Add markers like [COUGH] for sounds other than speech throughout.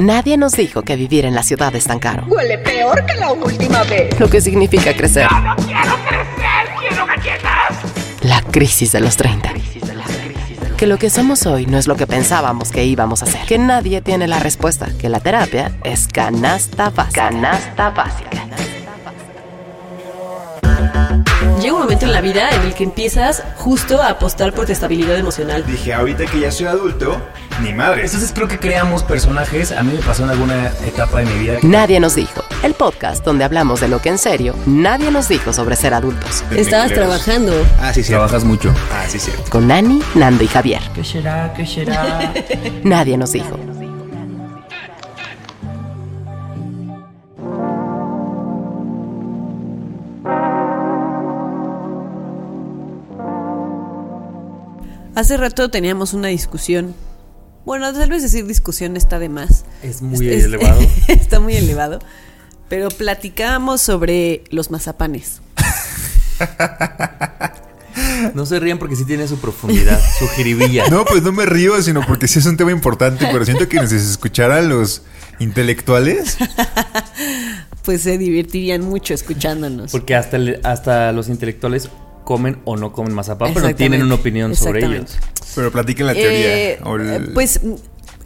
Nadie nos dijo que vivir en la ciudad es tan caro. Huele peor que la última vez. Lo que significa crecer. ¡No quiero crecer! ¡Quiero galletas! La crisis de los 30. Que lo que somos hoy no es lo que pensábamos que íbamos a ser. Que nadie tiene la respuesta. Que la terapia es canasta básica. Canasta básica. Llega un momento en la vida en el que empiezas justo a apostar por tu estabilidad emocional. Dije, ahorita que ya soy adulto, ni madre. Entonces creo que creamos personajes. A mí me pasó en alguna etapa de mi vida. Nadie nos dijo. El podcast donde hablamos de lo que en serio nadie nos dijo sobre ser adultos. Estabas trabajando. Ah, sí, cierto. Trabajas mucho. Ah, sí, cierto. Con Nani, Nando y Javier. ¿Qué será? ¿Qué será? [LAUGHS] Nadie nos dijo. Hace rato teníamos una discusión. Bueno, tal vez decir discusión está de más. Es muy Es- elevado. [LAUGHS] está muy elevado. Pero platicábamos sobre los mazapanes. [LAUGHS] No se rían porque sí tiene su profundidad, su jiribilla. No, pues no me río, sino porque sí es un tema importante, pero siento que nos escuchara los intelectuales. [LAUGHS] Pues se divertirían mucho escuchándonos. Porque hasta, hasta los intelectuales comen o no comen mazapán, pero tienen una opinión sobre ellos. Pero platiquen la teoría. Eh, o el- Pues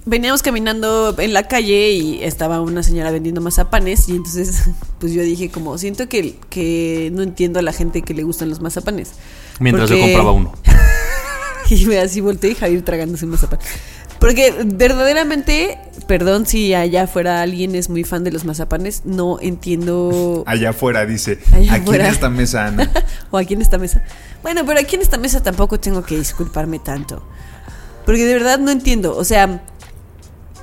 veníamos caminando en la calle y estaba una señora vendiendo mazapanes y entonces [LAUGHS] pues yo dije como siento que, que no entiendo a la gente que le gustan los mazapanes. Mientras Porque- yo compraba uno. [LAUGHS] Y me así volteé y Javier tragándose un mazapán. Porque verdaderamente, perdón si allá afuera alguien es muy fan de los mazapanes, no entiendo... Allá afuera, dice. Allá aquí afuera. en esta mesa, Ana. [LAUGHS] o aquí en esta mesa. Bueno, pero aquí en esta mesa tampoco tengo que disculparme tanto. Porque de verdad no entiendo. O sea,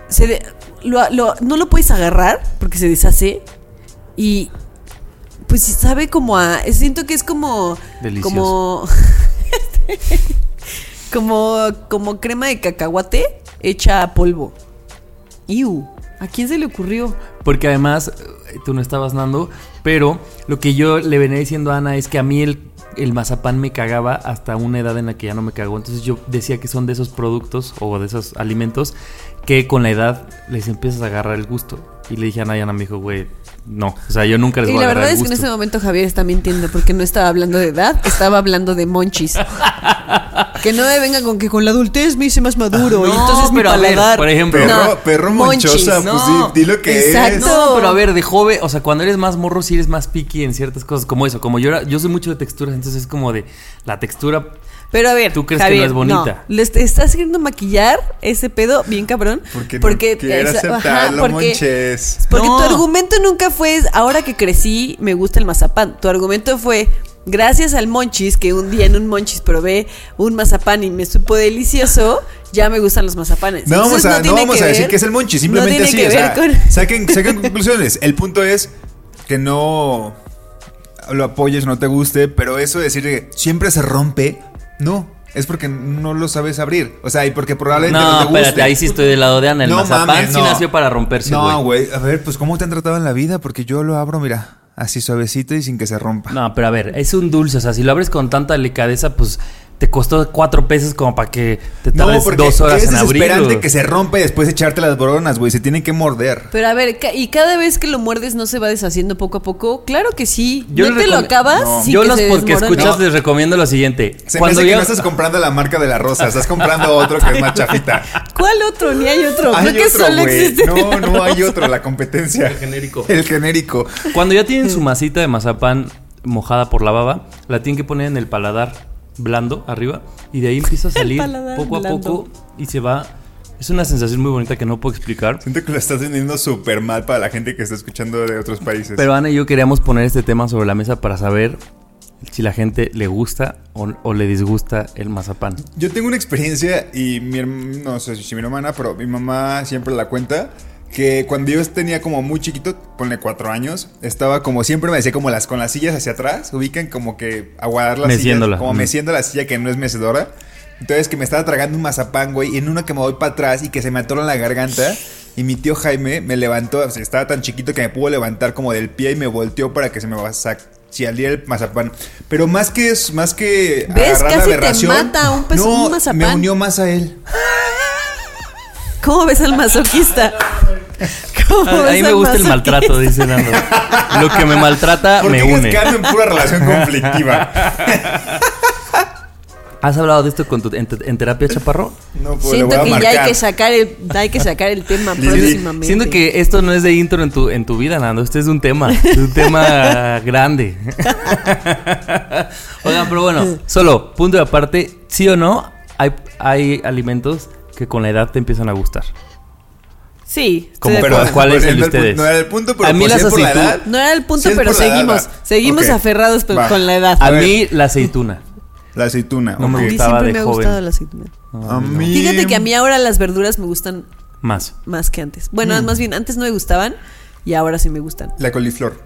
se de- lo- lo- no lo puedes agarrar porque se deshace. Y pues sabe como a. Siento que es como. Delicioso. Como. [LAUGHS] como. Como crema de cacahuate hecha a polvo. Iu. ¿A quién se le ocurrió? Porque además, eh, tú no estabas dando, pero lo que yo le venía diciendo a Ana es que a mí el, el mazapán me cagaba hasta una edad en la que ya no me cagó. Entonces yo decía que son de esos productos o de esos alimentos que con la edad les empiezas a agarrar el gusto. Y le dije a Ana y Ana me dijo, güey, no. O sea, yo nunca les Y voy la a agarrar verdad el es que en este momento Javier está mintiendo porque no estaba hablando de edad, estaba hablando de monchis. [LAUGHS] que no me venga con que con la adultez me hice más maduro y No, entonces mi pero a ver, por ejemplo- Perro, No, perro monchis, monchosa, no. pues sí, di lo que Exacto. es. No, pero a ver, de joven, o sea, cuando eres más morro, sí eres más picky en ciertas cosas, como eso. Como yo era, yo soy mucho de texturas, entonces es como de la textura. Pero a ver, ¿Tú crees que no es bonita? ¿Le est- estás queriendo maquillar ese pedo bien cabrón? Porque, porque no ajá, aceptarlo, porque- monches. Porque No. tu argumento nunca fue, ahora que crecí, me gusta el mazapán. Tu argumento fue, gracias al monchis, que un día en un monchis probé un mazapán y me supo delicioso, ya me gustan los mazapanes. No vamos Entonces, a, no tiene vamos que a decir ver- que es el monchi, no simplemente tiene así. que o sea, ver con- [LAUGHS] saquen, saquen conclusiones. El punto es que no lo apoyes, no te guste, pero eso de decir que siempre se rompe, no. Es porque no lo sabes abrir. O sea, y porque probablemente no, No, te guste. espérate, ahí sí estoy del lado de Ana. El No mazapán mames, sí no. nació para romperse, güey. No, güey. A ver, pues ¿cómo te han tratado en la vida? Porque yo lo abro, mira, así suavecito y sin que se rompa. No, pero a ver, es un dulce. O sea, si lo abres con tanta delicadeza, pues te costó cuatro pesos como para que te tardes porque dos horas es en abrirlo. desesperante que se rompe y después echarte las boronas, güey. Se tienen que morder. Pero a ver, ca- ¿y cada vez que lo muerdes no se va deshaciendo poco a poco? Claro que sí. Yo ¿No te lo acabas? No. Yo que los se desmorona. escuchas les recomiendo lo siguiente. Se me Cuando hace que no estás comprando la marca de la rosa, estás comprando otro que es más chafita. [LAUGHS] ¿Cuál otro? Ni hay otro. Hay que otro, solo güey. existe. No, no hay otro, la competencia. El genérico. El genérico. Cuando ya tienen su masita de mazapán mojada por la baba, la tienen que poner en el paladar blando arriba y de ahí empieza a [LAUGHS] salir poco a blando. poco y se va. Es una sensación muy bonita que no puedo explicar. Siento que lo estás vendiendo súper mal para la gente que está escuchando de otros [LAUGHS] países. Pero Ana y yo queríamos poner este tema sobre la mesa para saber si la gente le gusta o, o le disgusta el mazapán. Yo tengo una experiencia y mi no sé si mi hermana, pero mi mamá siempre la cuenta. Que cuando yo tenía como muy chiquito, ponle cuatro años, estaba como siempre me decía como las con las sillas hacia atrás, ubican como que aguadar la Meciéndola. silla, como Mm. meciendo la silla que no es mecedora. Entonces que me estaba tragando un mazapán, güey, y en una que me voy para atrás y que se me atoró en la garganta. Y mi tío Jaime me levantó, o sea, estaba tan chiquito que me pudo levantar como del pie y me volteó para que se me saliera el mazapán. Pero más que es, más que ¿Ves? agarrar la Casi te aberración, mata un peso- no, un mazapán. me unió más a él. ¿Cómo ves al masoquista? ¿Cómo A, a mí me gusta el maltrato, dice Nando. Lo que me maltrata ¿Por me qué une. sigues quedando en pura relación conflictiva? [LAUGHS] ¿Has hablado de esto con tu- en, te- en terapia, Chaparro? No, pues le voy Siento a que ya hay que sacar el, hay que sacar el tema [LAUGHS] próximamente. Siento que esto no es de intro en tu, en tu vida, Nando. Este es un tema. Es un tema [LAUGHS] grande. Oigan, pero bueno, solo, punto de aparte, sí o no, hay, hay alimentos que con la edad te empiezan a gustar. Sí, Como pero. ¿cuál es el de no era ustedes? No era el punto, pero A mí las si es por la aceitu- edad. No era el punto, Si pero edad, seguimos. Seguimos aferrados Va. con la edad. A A mí, la aceituna. La aceituna. No me ok. A mí gustaba siempre de me ha gustado la aceituna. A mí. Fíjate que a mí ahora las verduras me gustan Más. más que antes. Bueno, Mm. más bien, antes no me gustaban y ahora sí me gustan. La coliflor.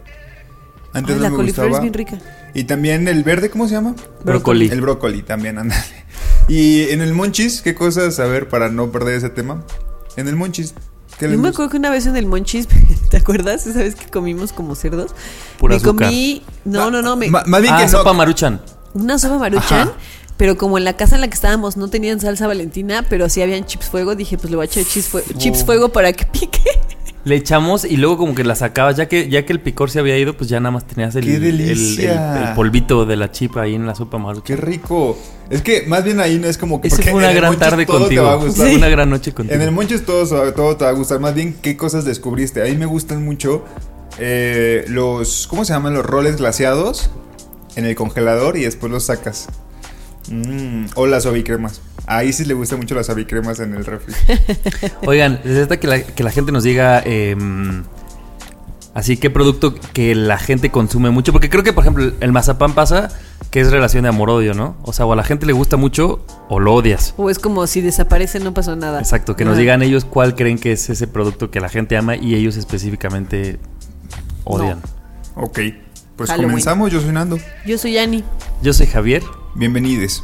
Antes Ay, no la me coliflor gustaba. es bien rica. Y también el verde, ¿cómo se llama? Brócoli. El brócoli también, ándale. Y en el monchis, ¿qué cosas? A ver, para no perder ese tema. En el monchis, ¿qué les Yo me acuerdo que una vez en el Monchis, [LAUGHS] ¿te acuerdas? Esa vez que comimos como cerdos. Pura me azúcar. comí, no, no, no, me, Ma- más bien Ah, que no. sopa maruchan. una sopa maruchan, Ajá. pero como en la casa en la que estábamos no tenían salsa valentina, pero sí habían chips fuego, dije, pues le voy a echar chips, fue- chips Oh. fuego para que [LAUGHS] pique. Le echamos y luego como que la sacabas, ya que, ya que el picor se había ido, pues ya nada más tenías el, ¡Qué el- el- el polvito de la chipa ahí en la sopa maruchan. Qué rico. Es que más bien ahí no es como que. Esa fue una gran tarde contigo. Fue una gran noche contigo. En el Monchis todo, todo te va a gustar. Más bien, ¿qué cosas descubriste? A mí me gustan mucho eh, los. ¿Cómo se llaman? Los roles glaseados en el congelador y después los sacas. Mm, o las suavicremas. Ahí sí le gusta mucho las suavicremas en el refri. [LAUGHS] Oigan, necesita que la, que la gente nos diga eh, así qué producto que la gente consume mucho. Porque creo que, por ejemplo, el mazapán pasa que es relación de amor-odio, ¿no? O sea, o a la gente le gusta mucho o lo odias. O es como si desaparece, no pasó nada. Exacto, que nos digan ellos cuál creen que es ese producto que la gente ama y ellos específicamente odian. Ok. Pues Halloween. comenzamos. Yo soy Nando. Yo soy Ani. Yo soy Javier. Bienvenidos.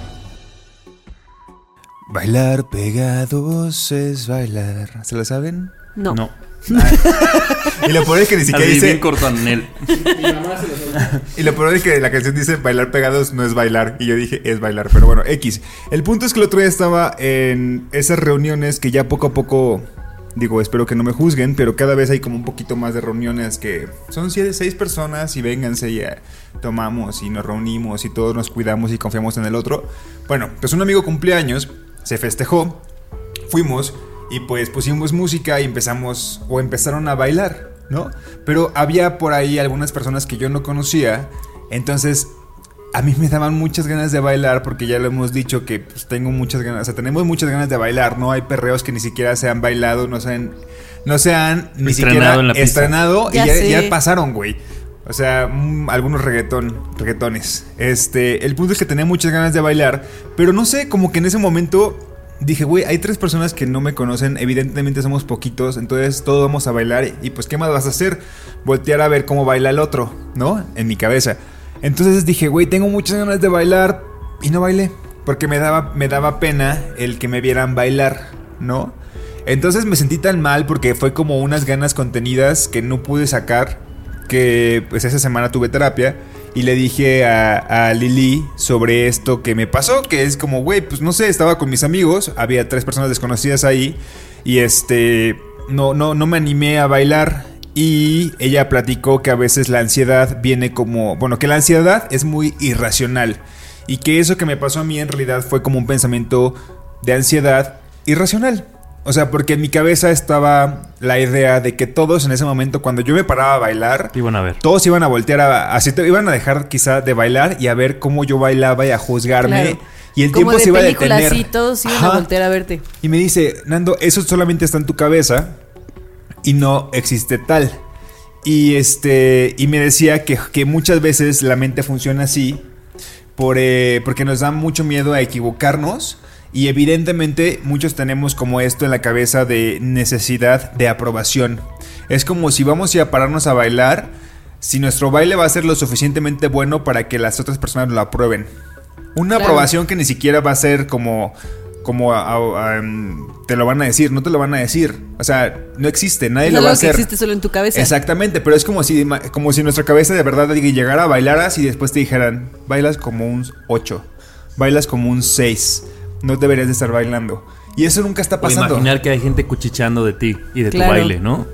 Bailar pegados es bailar. ¿Se lo saben? No. No. [LAUGHS] Y lo peor es que ni siquiera Así, dice. bien cortonel. Y lo peor es que la canción dice bailar pegados no es bailar. Y yo dije es bailar. Pero bueno, X. El punto es que el otro día estaba en esas reuniones que ya poco a poco. Digo, espero que no me juzguen, pero cada vez hay como un poquito más de reuniones que son siete, seis personas y vénganse y eh, tomamos y nos reunimos y todos nos cuidamos y confiamos en el otro. Bueno, pues un amigo cumpleaños se festejó, fuimos y pues pusimos música y empezamos o empezaron a bailar, ¿no? Pero había por ahí algunas personas que yo no conocía, entonces a mí me daban muchas ganas de bailar porque ya lo hemos dicho que pues, tengo muchas ganas, o sea, tenemos muchas ganas de bailar, no hay perreos que ni siquiera se han bailado, no se han, no se han ni Estrenado siquiera en la pista. estrenado Ya y ya, ya pasaron, güey. O sea, mm, algunos reggaetón, reggaetones. Este, el punto es que tenía muchas ganas de bailar, pero no sé, como que en ese momento dije, güey, hay tres personas que no me conocen, evidentemente somos poquitos, entonces todos vamos a bailar y pues ¿qué más vas a hacer? Voltear a ver cómo baila el otro, ¿no? En mi cabeza. Entonces dije, güey, tengo muchas ganas de bailar y no bailé, porque me daba, me daba pena el que me vieran bailar, ¿no? Entonces me sentí tan mal porque fue como unas ganas contenidas que no pude sacar, que pues esa semana tuve terapia y le dije a, a Lili sobre esto que me pasó, que es como, güey, pues no sé, estaba con mis amigos, había tres personas desconocidas ahí y este, no, no, no me animé a bailar y ella platicó que a veces la ansiedad viene como, bueno, que la ansiedad es muy irracional y que eso que me pasó a mí en realidad fue como un pensamiento de ansiedad irracional. O sea, porque en mi cabeza estaba la idea de que todos en ese momento, cuando yo me paraba a bailar, iban a ver. todos iban a voltear a. Así te iban a dejar quizá de bailar y a ver cómo yo bailaba y a juzgarme. Claro. Y el Como tiempo de se iba a detener. así, todos iban Ajá. a voltear a verte. Y me dice, Nando, eso solamente está en tu cabeza y no existe tal. Y este. Y me decía que, que muchas veces la mente funciona así. Por, eh, porque nos da mucho miedo a equivocarnos. Y evidentemente muchos tenemos como esto en la cabeza de necesidad de aprobación. Es como si vamos a pararnos a bailar. Si nuestro baile va a ser lo suficientemente bueno para que las otras personas lo aprueben. Una Claro. aprobación que ni siquiera va a ser como como a- a- a, em, te lo van a decir, no te lo van a decir. O sea, no existe, nadie Es lo va a algo que hacer. existe solo en tu cabeza. Exactamente, pero es como si, como si nuestra cabeza de verdad llegara a bailaras y después te dijeran, bailas como un 8, bailas como un 6, no deberías de estar bailando. Y eso nunca está O pasando. imaginar que hay gente cuchicheando de ti y de Claro. tu baile, ¿no?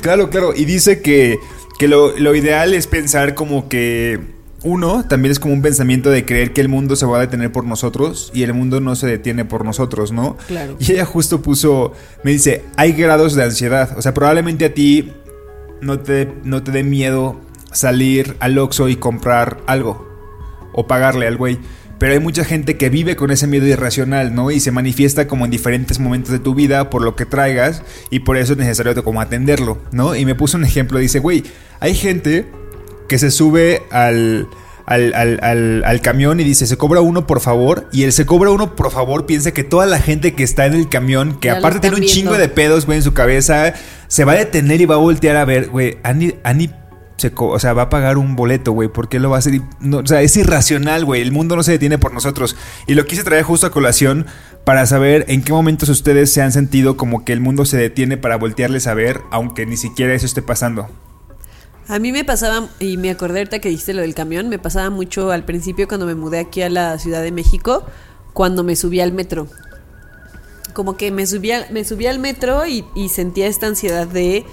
Claro, claro. Y dice que, que lo, lo ideal es pensar como que uno también es como un pensamiento de creer que el mundo se va a detener por nosotros y el mundo no se detiene por nosotros, ¿no? Claro. Y ella justo puso, me dice, hay grados de ansiedad. O sea, probablemente a ti no te, no te dé miedo salir al Oxxo y comprar algo o pagarle al güey. Pero hay mucha gente que vive con ese miedo irracional, ¿no? Y se manifiesta como en diferentes momentos de tu vida por lo que traigas y por eso es necesario como atenderlo, ¿no? Y me puso un ejemplo, dice, güey, hay gente que se sube al, al, al- al- al camión y dice, se cobra uno por favor, y el se cobra uno por favor piensa que toda la gente que está en el camión, que Ya aparte tiene un chingo de pedos, güey, en su cabeza, se va a detener y va a voltear a ver, güey, Ani, Ani se o sea, va a pagar un boleto, güey. ¿Por qué lo va a hacer? O sea, es irracional, güey. El mundo no se detiene por nosotros. Y lo quise traer justo a colación para saber en qué momentos ustedes se han sentido como que el mundo se detiene para voltearles a ver, aunque ni siquiera eso esté pasando. A mí me pasaba, y me acordé ahorita que dijiste lo del camión, me pasaba mucho al principio cuando me mudé aquí a la Ciudad de México, cuando me subía al metro. Como que me subía, me subía al metro y sentía esta ansiedad de,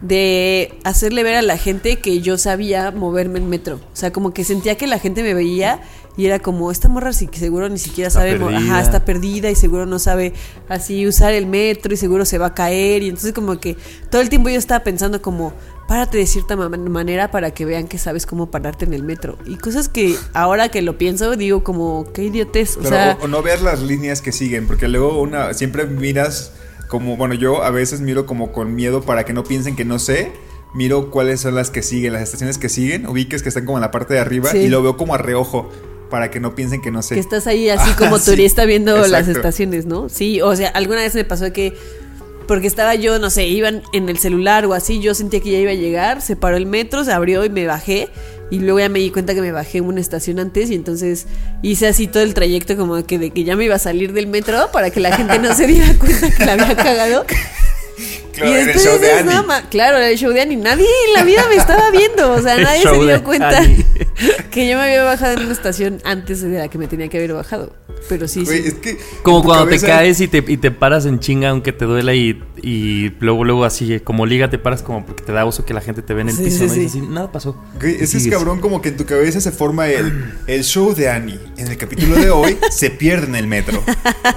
de hacerle ver a la gente que yo sabía moverme en metro. O sea, como que sentía que la gente me veía y era como, esta morra sí que seguro ni siquiera Está sabe, ajá, está perdida y seguro no sabe así usar el metro y seguro se va a caer. Y entonces como que todo el tiempo yo estaba pensando como, párate de cierta ma- manera para que vean que sabes cómo pararte en el metro. Y cosas que ahora que lo pienso digo como, qué idiotez. O Pero, sea, o, o no ver las líneas que siguen, porque luego una siempre miras como, bueno, yo a veces miro como con miedo para que no piensen que no sé. Miro cuáles son las que siguen, las estaciones que siguen, ubiques que están como en la parte de arriba Sí. y lo veo como a reojo para que no piensen que no sé. que estás ahí así Ah, [LAUGHS] como sí, turista viendo las estaciones, ¿no? Sí, o sea, alguna vez me pasó que porque estaba yo, no sé, iban en el celular o así, yo sentía que ya iba a llegar, se paró el metro, se abrió y me bajé y luego ya me di cuenta que me bajé en una estación antes y entonces hice así todo el trayecto como que de que ya me iba a salir del metro para que la gente no se diera cuenta que la había cagado. Claro, y en el después show de dices, Annie. "No, ma-". claro, el show de Annie, nadie en la vida me estaba viendo, o sea, El nadie se de dio cuenta Annie. [LAUGHS] que yo me había bajado en una estación antes de la que me tenía que haber bajado. Pero sí, Güey, sí. es que Como cuando cabeza- te caes y te, y te paras en chinga aunque te duela y, y luego, luego así, como liga te paras como porque te da oso que la gente te ve en el Sí, piso, sí, ¿no? Y así, nada pasó. Güey, ese es cabrón como que en tu cabeza se forma el, el show de Annie. En el capítulo de hoy se pierde en el metro.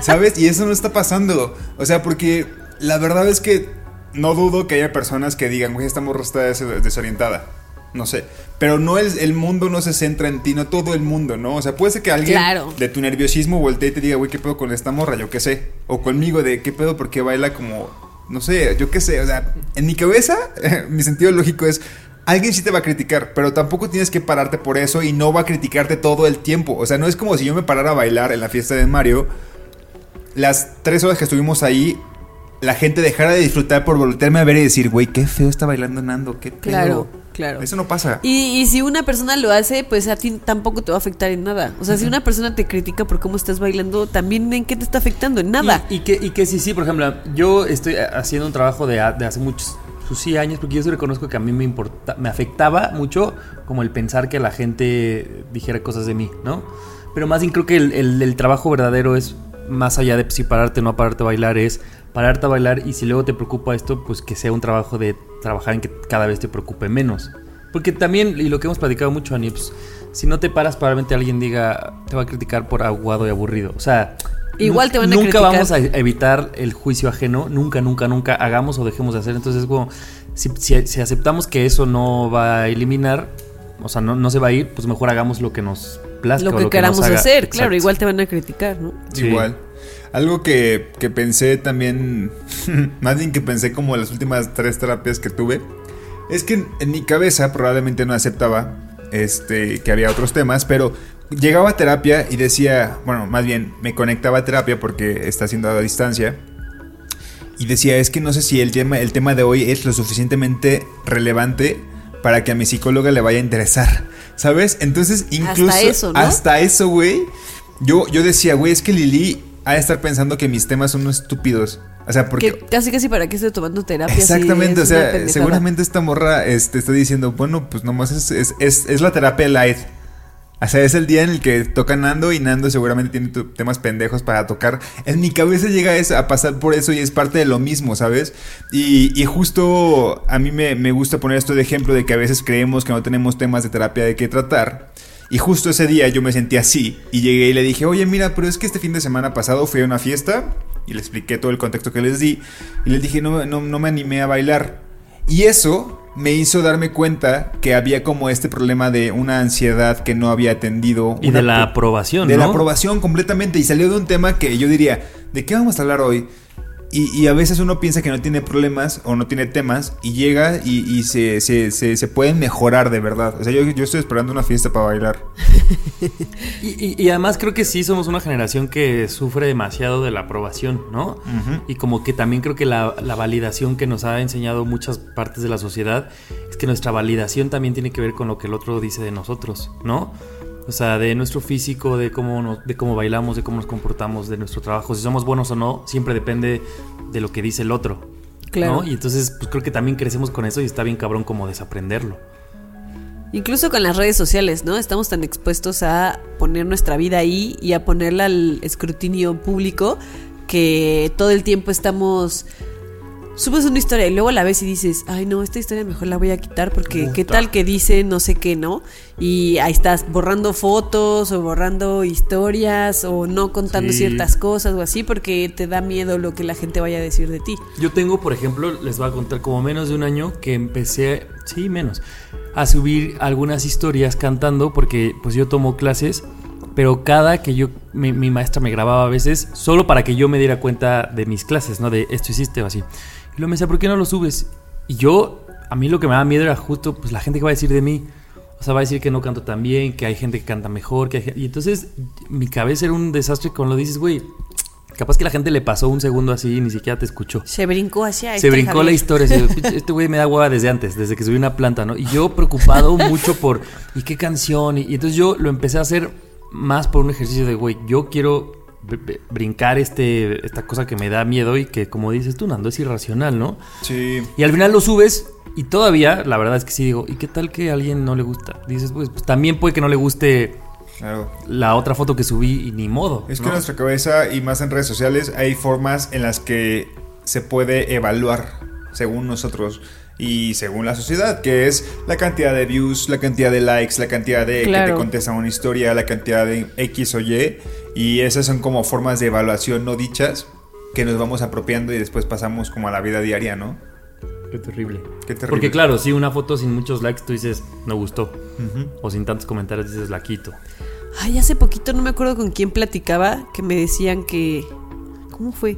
¿Sabes? Y eso no está pasando. O sea, porque la verdad es que no dudo que haya personas que digan, güey, esta morra está des- desorientada. No sé. Pero no el, el mundo no se centra en ti, no todo el mundo, ¿no? O sea, puede ser que alguien Claro. de tu nerviosismo voltee y te diga, güey, ¿qué pedo con esta morra? Yo qué sé. O conmigo de, ¿qué pedo? Porque baila como, no sé, yo qué sé. O sea, en mi cabeza, [LAUGHS] mi sentido lógico es, alguien sí te va a criticar, pero tampoco tienes que pararte por eso y no va a criticarte todo el tiempo. O sea, no es como si yo me parara a bailar en la fiesta de Mario. Las tres horas que estuvimos ahí, la gente dejara de disfrutar por voltearme a ver y decir, güey, qué feo está bailando Nando, qué pedo". Claro, claro. Eso no pasa. Y, y si una persona lo hace, pues a ti tampoco te va a afectar en nada. O sea, si una persona te critica por cómo estás bailando, también en qué te está afectando, en nada. Y, y que, y que sí, sí, por ejemplo, yo estoy haciendo un trabajo de, de hace muchos sí, años, porque yo sí reconozco que a mí me importa, me afectaba mucho como el pensar que la gente dijera cosas de mí, ¿no? Pero más bien creo que el, el- el trabajo verdadero es más allá de si pararte o no pararte a bailar, es pararte a bailar y si luego te preocupa esto, pues que sea un trabajo de trabajar en que cada vez te preocupe menos. Porque también, y lo que hemos platicado mucho, Ani, pues, si no te paras, probablemente alguien diga, te va a criticar por aguado y aburrido. O sea, Igual te van a Nunca criticar. vamos a evitar el juicio ajeno, nunca, nunca, nunca hagamos o dejemos de hacer. Entonces, es como, si, si- si aceptamos que eso no va a eliminar, o sea, no, no se va a ir, pues mejor hagamos lo que nos plazca. lo o que nos queramos haga- hacer, claro, Exacto. igual te van a criticar, ¿no? Sí. Igual. Algo que, que pensé también, [LAUGHS] más bien que pensé como las últimas tres terapias que tuve, es que en, en mi cabeza probablemente no aceptaba este, que había otros temas, pero llegaba a terapia y decía, bueno, más bien me conectaba a terapia porque está haciendo a distancia. Y decía, es que no sé si el tema, el tema de hoy es lo suficientemente relevante para que a mi psicóloga le vaya a interesar. ¿Sabes? Entonces, incluso. eso, ¿no? Hasta eso, güey. Yo, yo decía, güey, es que Lili ha de estar pensando que mis temas son unos estúpidos. O sea, porque. Que casi casi para qué estoy tomando terapia. si Exactamente, o sea, seguramente esta morra este, está diciendo, bueno, pues nomás es, es, es, es la terapia light. O sea, es el día en el que toca Nando y Nando seguramente tiene temas pendejos para tocar. En mi cabeza llega a pasar por eso y es parte de lo mismo, ¿sabes? Y, y justo a mí me, me gusta poner esto de ejemplo de que a veces creemos que no tenemos temas de terapia de qué tratar. Y justo ese día yo me sentí así y llegué y le dije, oye, mira, pero es que este fin de semana pasado fui a una fiesta y le expliqué todo el contexto que les di y les dije, no, no, no me animé a bailar. Y eso me hizo darme cuenta que había como este problema de una ansiedad que no había atendido. Y de la pro- aprobación, De ¿no? la aprobación completamente. Y salió de un tema que yo diría, ¿de qué vamos a hablar hoy? Y, y a veces uno piensa que no tiene problemas o no tiene temas y llega y, y se, se, se, se pueden mejorar de verdad. O sea, yo, yo estoy esperando una fiesta para bailar. [LAUGHS] Y, y- y además creo que sí somos una generación que sufre demasiado de la aprobación, ¿no? Y como que también creo que la, la validación que nos ha enseñado muchas partes de la sociedad es que nuestra validación también tiene que ver con lo que el otro dice de nosotros, ¿no? O sea, de nuestro físico, de cómo, nos- de cómo bailamos, de cómo nos comportamos, de nuestro trabajo. Si somos buenos o no, siempre depende de lo que dice el otro. Claro. ¿no? Y entonces, pues creo que también crecemos con eso y está bien cabrón como desaprenderlo. Incluso con las redes sociales, ¿no? Estamos tan expuestos a poner nuestra vida ahí y a ponerla al escrutinio público que todo el tiempo estamos... Subes una historia y luego la ves y dices, ay no, esta historia mejor la voy a quitar porque qué tal que dice no sé qué, ¿no? Y ahí estás borrando fotos o borrando historias o no contando Sí. ciertas cosas o así porque te da miedo lo que la gente vaya a decir de ti. Yo tengo, por ejemplo, les voy a contar como menos de un año que empecé, sí, menos, a subir algunas historias cantando porque pues yo tomo clases, pero cada que yo, mi, mi maestra me grababa a veces solo para que yo me diera cuenta de mis clases, ¿no? De esto hiciste o así. Y luego me decía, ¿por qué no lo subes? Y yo, a mí lo que me daba miedo era justo pues la gente que va a decir de mí. O sea, va a decir que no canto tan bien, que hay gente que canta mejor, que hay Y entonces mi cabeza era un desastre cuando lo dices, güey. Capaz que la gente le pasó un segundo así y ni siquiera te escuchó. Se brincó hacia Se brincó la historia. así de, [LAUGHS] "Pinche, Este güey me da hueva desde antes, desde que subí una planta, ¿no? Y yo preocupado mucho por, ¿y qué canción? Y, y entonces yo lo empecé a hacer más por un ejercicio de, güey, yo quiero brincar este, esta cosa que me da miedo y que, como dices tú, Nando, es irracional, ¿no? Sí. Y al final lo subes y todavía, la verdad es que sí digo, ¿y qué tal que a alguien no le gusta? Dices, pues, pues, también puede que no le guste Claro. la otra foto que subí y ni modo. Es que ¿no? en nuestra cabeza y más en redes sociales hay formas en las que se puede evaluar según nosotros y según la sociedad, que es la cantidad de views, la cantidad de likes, la cantidad de que te Claro. contestan una historia, la cantidad de X o Y, y esas son como formas de evaluación no dichas que nos vamos apropiando y después pasamos como a la vida diaria, ¿no? Qué terrible. Qué terrible. Porque claro, si una foto sin muchos likes tú dices, no gustó. O sin tantos comentarios dices, la quito. Ay, hace poquito no me acuerdo con quién platicaba que me decían que. ¿Cómo fue?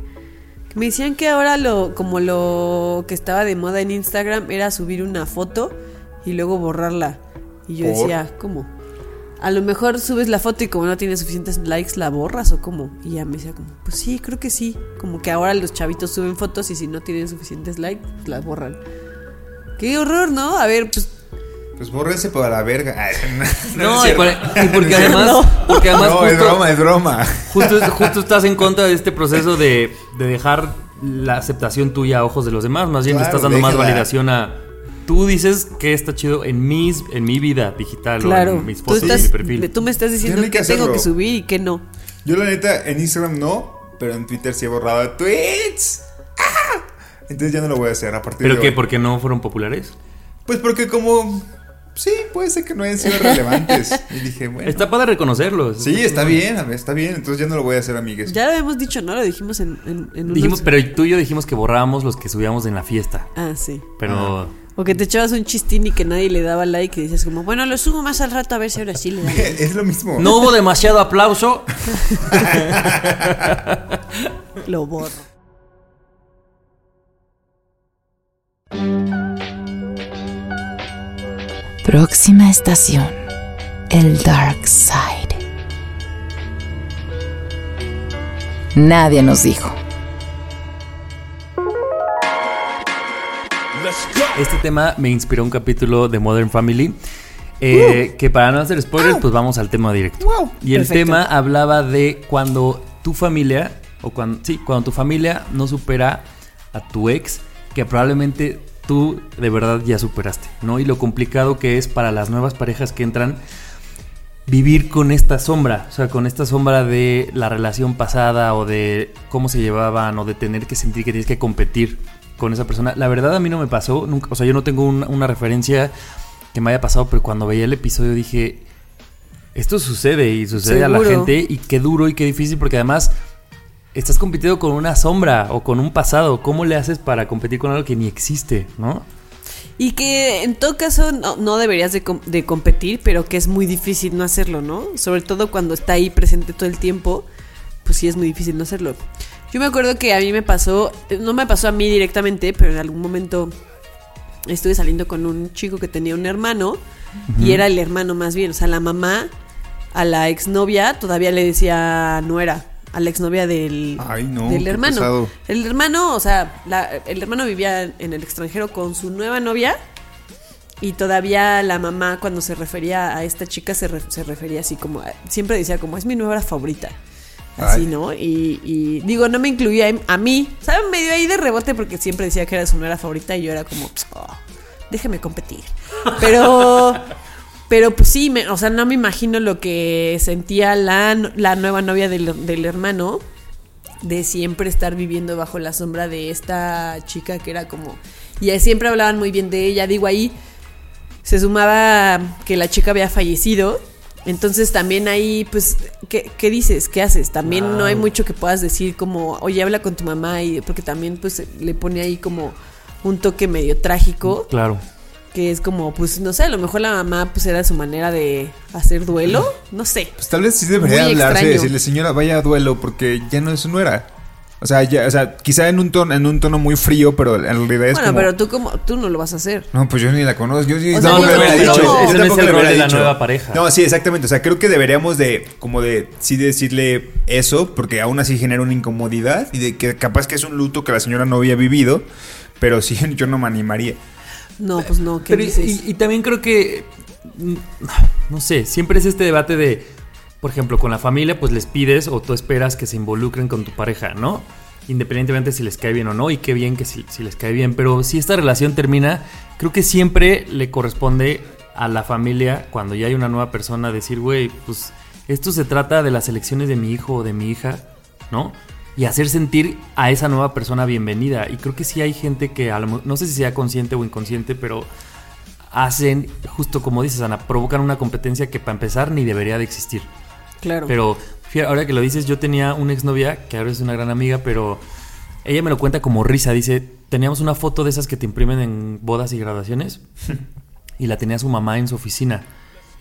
Me decían que ahora lo. como lo que estaba de moda en Instagram era subir una foto y luego borrarla. Y yo ¿Por? decía, ¿cómo? A lo mejor subes la foto y como no tiene suficientes likes, la borras o cómo. Y ya me decía como, pues sí, creo que sí. Como que ahora los chavitos suben fotos y si no tienen suficientes likes, pues las borran. Qué horror, ¿no? A ver, pues Pues bórrense para la verga. [LAUGHS] Ay, no, No, y, y porque [LAUGHS] además, porque además no, es justo, broma, es broma. justo, justo [LAUGHS] estás en contra de este proceso de, de dejar la aceptación tuya a ojos de los demás. Más bien le Claro, estás dando más validación a. Tú dices que está chido en mis, en mi vida digital o claro. en mis Tú, fotos, en estás, mi perfil. tú me estás diciendo que, que tengo que subir y que no. Yo la neta en Instagram no, pero en Twitter sí he borrado tweets. ¡Ah! Entonces ya no lo voy a hacer a partir ¿Pero de qué? hoy. ¿Porque no fueron populares? Pues porque como sí, puede ser que no hayan sido relevantes. Y dije, bueno. Está para reconocerlos. Sí, está bien, a ver, está bien. Entonces ya no lo voy a hacer, amigues. Ya lo habíamos dicho, ¿no? Lo dijimos en, en, en unos- Dijimos, pero tú y yo dijimos que borrábamos los que subíamos en la fiesta. Ah, sí. Pero O que te echabas un chistín y que nadie le daba like y dices como, bueno, lo subo más al rato a ver si ahora sí le [LAUGHS] da. like". es lo mismo. no hubo demasiado aplauso. [LAUGHS] Lo borro. Próxima estación. El Dark Side. Nadie nos dijo. Este tema me inspiró un capítulo de Modern Family. eh, que para no hacer spoilers, pues vamos al tema directo. Y el Perfecto. tema hablaba de cuando tu familia, o cuando, sí, cuando tu familia no supera a tu ex, que probablemente tú de verdad ya superaste, ¿no? Y lo complicado que es para las nuevas parejas que entran vivir con esta sombra, o sea, con esta sombra de la relación pasada o de cómo se llevaban o de tener que sentir que tienes que competir con esa persona. La verdad a mí no me pasó, nunca, o sea, yo no tengo un- una referencia que me haya pasado, pero cuando veía el episodio dije, esto sucede y sucede a la gente y qué duro y qué difícil porque además estás compitiendo con una sombra o con un pasado. ¿Cómo le haces para competir con algo que ni existe, no? Y que en todo caso no, no deberías de, com- de competir, pero que es muy difícil no hacerlo, ¿no? Sobre todo cuando está ahí presente todo el tiempo, pues sí es muy difícil no hacerlo. Yo me acuerdo que a mí me pasó, eh, no me pasó a mí directamente, pero en algún momento estuve saliendo con un chico que tenía un hermano y era el hermano más bien, o sea, la mamá a la exnovia todavía le decía nuera, a la exnovia del, Ay, no, del hermano. pesado. El hermano, o sea, la- el hermano vivía en el extranjero con su nueva novia y todavía la mamá cuando se refería a esta chica se, re- se refería así como, siempre decía como es mi nueva favorita. Así, Ay. ¿no? Y, y digo, no me incluía a mí, ¿saben? Medio ahí de rebote porque siempre decía que era su nueva favorita y yo era como, "Oh, déjeme competir. Pero, pero pues sí, me- o sea, no me imagino lo que sentía la, la nueva novia del, del hermano de siempre estar viviendo bajo la sombra de esta chica que era como... Y siempre hablaban muy bien de ella, digo ahí, se sumaba que la chica había fallecido. Entonces también ahí, pues, ¿qué, qué dices? ¿Qué haces? También no hay mucho que puedas decir como, oye, habla con tu mamá, y porque también pues le pone ahí como un toque medio trágico, Claro. Que es como, pues, no sé, a lo mejor la mamá pues era su manera de hacer duelo, no sé. Pues tal vez sí debería Muy hablarse y decirle, señora, vaya a duelo porque ya no es su nuera. O sea, ya, o sea, quizá en un tono, en un tono muy frío, pero en realidad es Bueno, como. pero tú como, tú no lo vas a hacer. No, pues yo ni la conozco. Yo, sí O sea, tampoco yo le hubiera dicho. Ese Yo no es tampoco el le rol hubiera de la dicho. nueva pareja. No, sí, exactamente. O sea, creo que deberíamos de, como de, sí decirle eso, porque aún así genera una incomodidad y de que capaz que es un luto que la señora no había vivido, pero sí, [LAUGHS] yo no me animaría. No, pues no, ¿qué Pero y- dices? y, y también creo que, mm, no sé, siempre es este debate de, por ejemplo, con la familia, pues les pides o tú esperas que se involucren con tu pareja, ¿no? Independientemente si les cae bien o no, y qué bien que si, si les cae bien. Pero si esta relación termina, creo que siempre le corresponde a la familia, cuando ya hay una nueva persona, decir, güey, pues esto se trata de las elecciones de mi hijo o de mi hija, ¿no? Y hacer sentir a esa nueva persona bienvenida. Y creo que sí hay gente que, a lo no sé si sea consciente o inconsciente, pero hacen, justo como dices, Ana, provocan una competencia que para empezar ni debería de existir. Claro. Pero fíjate, ahora que lo dices, yo tenía una exnovia que ahora es una gran amiga, pero ella me lo cuenta como risa. Dice, teníamos una foto de esas que te imprimen en bodas y graduaciones [LAUGHS] y la tenía su mamá en su oficina.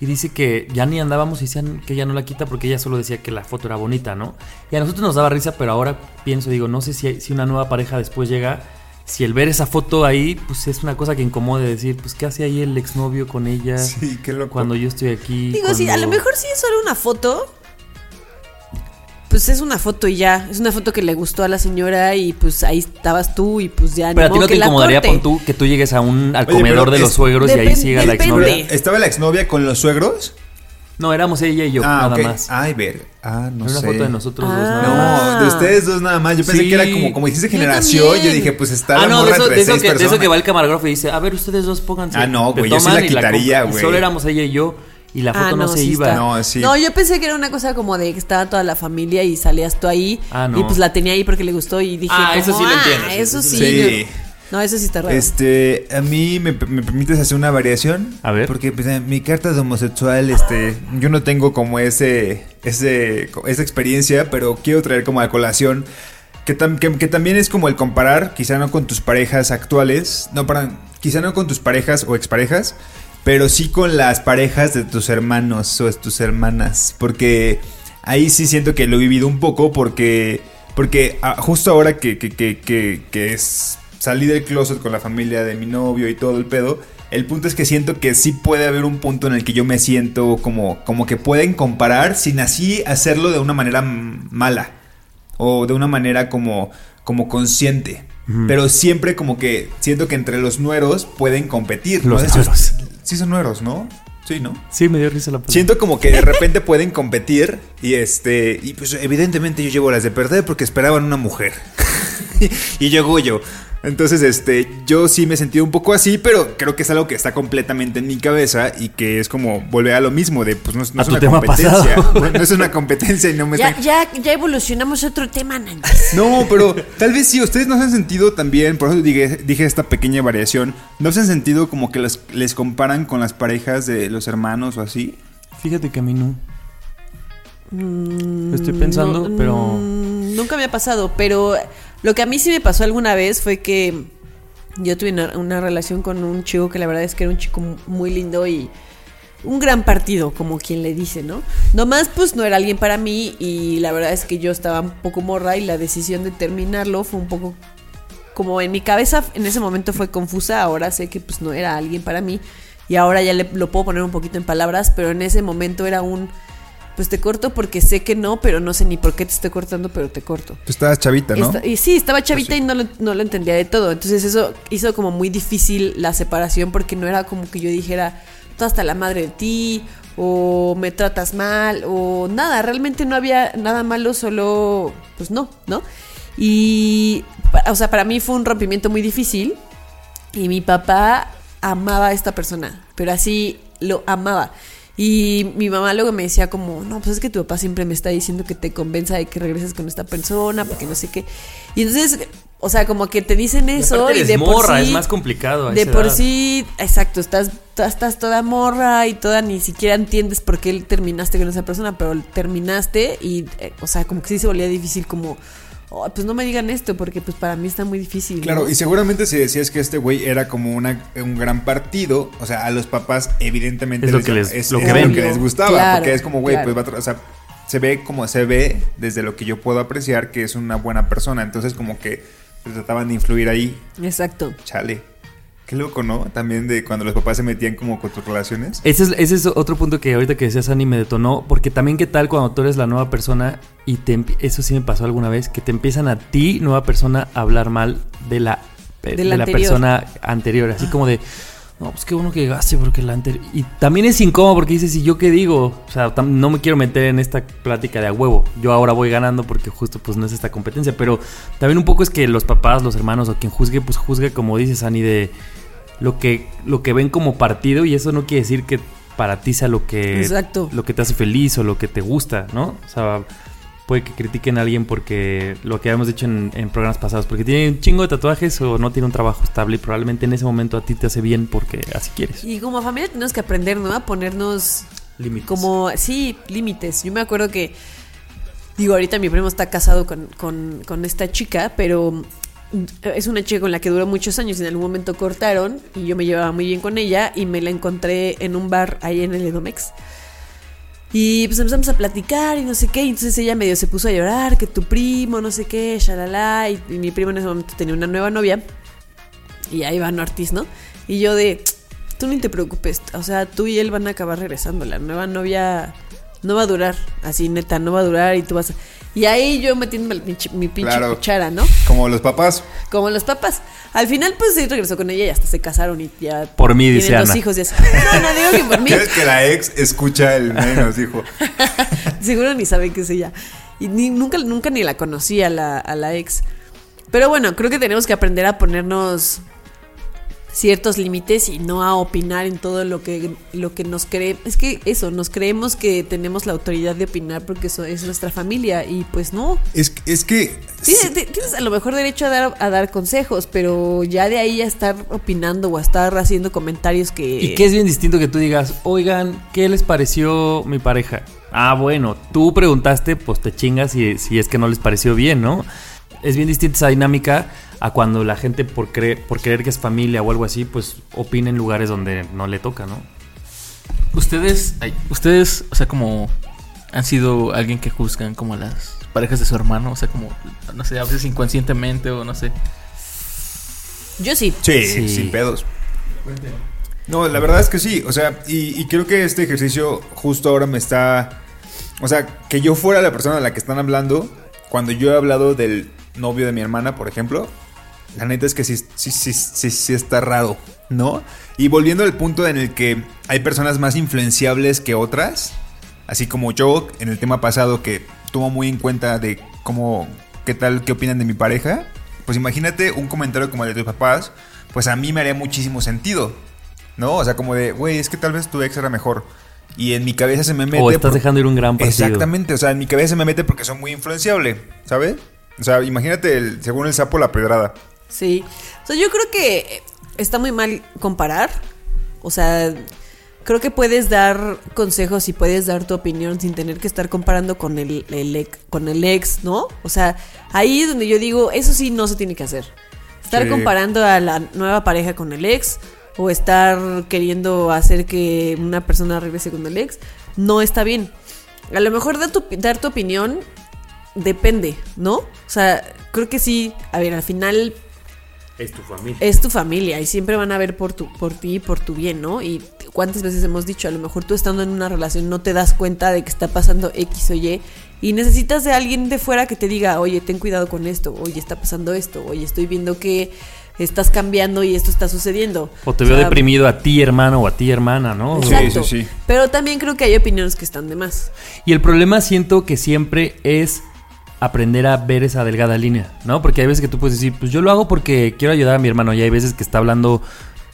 Y dice que ya ni andábamos y decían que ella no la quita porque ella solo decía que la foto era bonita, ¿no? Y a nosotros nos daba risa, pero ahora pienso, digo, no sé si, si una nueva pareja después llega, si el ver esa foto ahí, pues es una cosa que incomode decir, pues ¿qué hace ahí el exnovio con ella? Sí, qué loco. Cuando yo estoy aquí. Digo, sí, a lo cuando- mejor sí es solo una foto. Pues es una foto y ya. Es una foto que le gustó a la señora y pues ahí estabas tú y pues ya. Pero a ti no te incomodaría pon tú que tú llegues a un al Oye, comedor de los suegros y ahí siga la exnovia. ¿Estaba la exnovia con los suegros? No, éramos ella y yo, ah, nada más. Ay, ver. Ah, no Era una foto de nosotros dos, Ah. nada más. No, de ustedes dos nada más. Yo pensé Sí. que era como, como dijiste Yo generación. Yo, también. dije, pues está Ah, la no, de eso, entre de, eso seis que, de eso que va el camarógrafo y dice, a ver, ustedes dos pónganse. Ah, no, güey, yo sí la quitaría, güey. Solo éramos ella y yo y la foto Ah, no, no, se sí iba. está. No, sí. No, yo pensé que era una cosa como de que estaba toda la familia y salías tú ahí. Ah, no. Y pues la tenía ahí porque le gustó y dije. Ah, eso sí lo "Ah, entiendo, Eso sí, sí. No, eso sí está raro. Este, a mí me, me permites hacer una variación. A ver. Porque pues, mi carta de homosexual, este, yo no tengo como ese, ese, esa experiencia, pero quiero traer como a colación que, tam- que, que también es como el comparar, quizá no con tus parejas actuales, no para, quizá no con tus parejas o exparejas, pero sí con las parejas de tus hermanos o de tus hermanas, porque ahí sí siento que lo he vivido un poco porque porque ah, justo ahora que, que, que, que, que es salí del closet con la familia de mi novio y todo el pedo, el punto es que siento que sí puede haber un punto en el que yo me siento como, como que pueden comparar sin así hacerlo de una manera mala o de una manera como, como consciente. Pero siempre como que siento que entre los nueros pueden competir. Los nueros. Sí son nueros, ¿no? Sí, ¿no? Sí, me dio risa la palabra. Siento como que de [LAUGHS] repente pueden competir y este y pues evidentemente yo llevo las de perder porque esperaban una mujer. [LAUGHS] y llegó yo. Entonces, este, yo sí me he sentido un poco así, pero creo que es algo que está completamente en mi cabeza y que es como volver a lo mismo de pues no, es- no A es tu una tema competencia. [LAUGHS] pasado. no es una competencia y no me ya, están ya, ya evolucionamos a otro tema, Nancy. no, pero tal vez sí, ustedes no se han sentido también, por eso dije, dije esta pequeña variación, ¿no se han sentido como que los- les comparan con las parejas de los hermanos o así? Fíjate que a mí no. Lo estoy pensando, No, pero. mm, Nunca me ha pasado, pero lo que a mí sí me pasó alguna vez fue que yo tuve una, relación con un chico que la verdad es que era un chico muy lindo y un gran partido, como quien le dice, ¿no? Nomás pues no era alguien para mí y la verdad es que yo estaba un poco morra y la decisión de terminarlo fue un poco como en mi cabeza en ese momento fue confusa, ahora sé que pues no era alguien para mí y ahora ya le, lo puedo poner un poquito en palabras, pero en ese momento era un pues te corto porque sé que no, pero no sé ni por qué te estoy cortando, pero te corto. Tú estabas chavita, ¿no? Esta- y sí, estaba chavita y no lo, no lo entendía de todo. Entonces eso hizo como muy difícil la separación porque no era como que yo dijera, tú hasta la madre de ti, o me tratas mal, o nada, realmente no había nada malo, solo, pues no, ¿no? Y, o sea, para mí fue un rompimiento muy difícil y mi papá amaba a esta persona, pero así lo amaba. Y mi mamá luego me decía como, no, pues es que tu papá siempre me está diciendo que te convenza de que regreses con esta persona, porque no sé qué. Y entonces, o sea, como que te dicen eso y de por sí... es más complicado a De esa por edad. sí, exacto, estás, estás toda morra y toda, ni siquiera entiendes por qué terminaste con esa persona, pero terminaste y, eh, o sea, como que sí se volvía difícil como... "Oh, pues no me digan esto porque pues para mí está muy difícil. ¿no? Claro, y seguramente si decías que este güey era como una, un gran partido, o sea, a los papás evidentemente Es lo que les- es, lo que es les gustaba, Claro, porque es como, güey, claro. pues va a o sea, se ve como se ve desde lo que yo puedo apreciar que es una buena persona, entonces como que trataban de influir ahí, Exacto. chale. Qué loco, ¿no? También de cuando los papás se metían como con tus relaciones. Ese es, ese es otro punto que ahorita que decías, Ani, me detonó. Porque también, ¿qué tal cuando tú eres la nueva persona y te eso sí me pasó alguna vez, que te empiezan a ti, nueva persona, a hablar mal de la, de De la la anterior. persona anterior? Así como de, no, pues qué bueno que llegaste porque la anterior. Y también es incómodo porque dices, ¿y yo qué digo? O sea, no me quiero meter en esta plática de a huevo. Yo ahora voy ganando porque justo pues no es esta competencia. Pero también un poco es que los papás, los hermanos o quien juzgue, pues juzgue como dices, Ani, de lo que, lo que ven como partido y eso no quiere decir que para ti sea lo que, Exacto. lo que te hace feliz o lo que te gusta, ¿no? O sea, puede que critiquen a alguien porque lo que habíamos dicho en, en programas pasados, porque tiene un chingo de tatuajes o no tiene un trabajo estable y probablemente en ese momento a ti te hace bien porque así quieres. Y como familia tenemos que aprender, ¿no? A ponernos Límites. como, sí, límites. Yo me acuerdo que, digo, ahorita mi primo está casado con, con, con esta chica, pero es una chica con la que duró muchos años y en algún momento cortaron y yo me llevaba muy bien con ella y me la encontré en un bar ahí en el Edomex. Y pues empezamos a platicar y no sé qué, y entonces ella medio se puso a llorar, que tu primo, no sé qué, shalala, y, y mi primo en ese momento tenía una nueva novia, y ahí van Ortiz, ¿no? Y yo de, tú ni te preocupes, o sea, tú y él van a acabar regresando, la nueva novia no va a durar, así neta, no va a durar y tú vas a... Y ahí yo metiendo mi, mi pinche Claro. cuchara, ¿no? Como los papás. Como los papás. Al final, pues sí, regresó con ella y hasta se casaron y ya... Por mí, dice tienen dos Ana. hijos y así. No, no digo que por mí. ¿Quieres que la ex escucha el menos, hijo? [LAUGHS] Seguro ni sabe que es ella. Y ni, nunca, nunca ni la conocí a la, a la ex. Pero bueno, creo que tenemos que aprender a ponernos ciertos límites y no a opinar en todo lo que lo que nos cree es que eso nos creemos que tenemos la autoridad de opinar porque eso es nuestra familia y pues no Es, es que. tienes, tienes a lo mejor derecho a dar a dar consejos pero ya de ahí a estar opinando o a estar haciendo comentarios que Y que es bien distinto que tú digas, oigan, ¿qué les pareció mi pareja? Ah, bueno, tú preguntaste, pues te chingas si, si es que no les pareció bien, ¿no? Es bien distinta esa dinámica a cuando la gente por creer, por creer que es familia o algo así, pues opina en lugares donde no le toca, ¿no? Ustedes, ay, ustedes, o sea, como han sido alguien que juzgan como a las parejas de su hermano, o sea, como, no sé, a veces inconscientemente o no sé. yo sí Sí, Sí. sin pedos. No, la verdad es que sí. O sea, y, y creo que este ejercicio justo ahora me está. O sea, que yo fuera la persona de la que están hablando. Cuando yo he hablado del novio de mi hermana, por ejemplo. La neta es que sí, sí, sí, sí, sí está raro, ¿no? Y volviendo al punto en el que hay personas más influenciables que otras. Así como yo, en el tema pasado, que tomo muy en cuenta de cómo, qué tal, qué opinan de mi pareja. Pues imagínate un comentario como el de tus papás, pues a mí me haría muchísimo sentido, ¿no? O sea, como de, güey, es que tal vez tu ex era mejor. Y en mi cabeza se me mete. O estás por- dejando ir un gran partido. Exactamente, o sea, en mi cabeza se me mete porque soy muy influenciable, ¿sabes? O sea, imagínate, el- según el sapo, la pedrada. Sí. O sea, yo creo que está muy mal comparar. O sea, creo que puedes dar consejos y puedes dar tu opinión sin tener que estar comparando con el, el ex, con el ex, ¿no? O sea, ahí es donde yo digo, eso sí no se tiene que hacer. Estar Sí. comparando a la nueva pareja con el ex o estar queriendo hacer que una persona regrese con el ex, no está bien. A lo mejor dar tu, dar tu opinión depende, ¿no? O sea, creo que sí, a ver, al final Es tu familia. es tu familia y siempre van a ver por tu por ti y por tu bien, ¿no? Y cuántas veces hemos dicho, a lo mejor tú estando en una relación no te das cuenta de que está pasando X o Y y necesitas de alguien de fuera que te diga, "Oye, ten cuidado con esto, oye, está pasando esto, oye, estoy viendo que estás cambiando y esto está sucediendo." O te veo sea, deprimido a ti, hermano, o a ti, hermana, ¿no? Exacto. sí, sí. Pero también creo que hay opiniones que están de más. Y el problema siento que siempre es aprender a ver esa delgada línea, ¿no? Porque hay veces que tú puedes decir, pues yo lo hago porque quiero ayudar a mi hermano, y hay veces que está hablando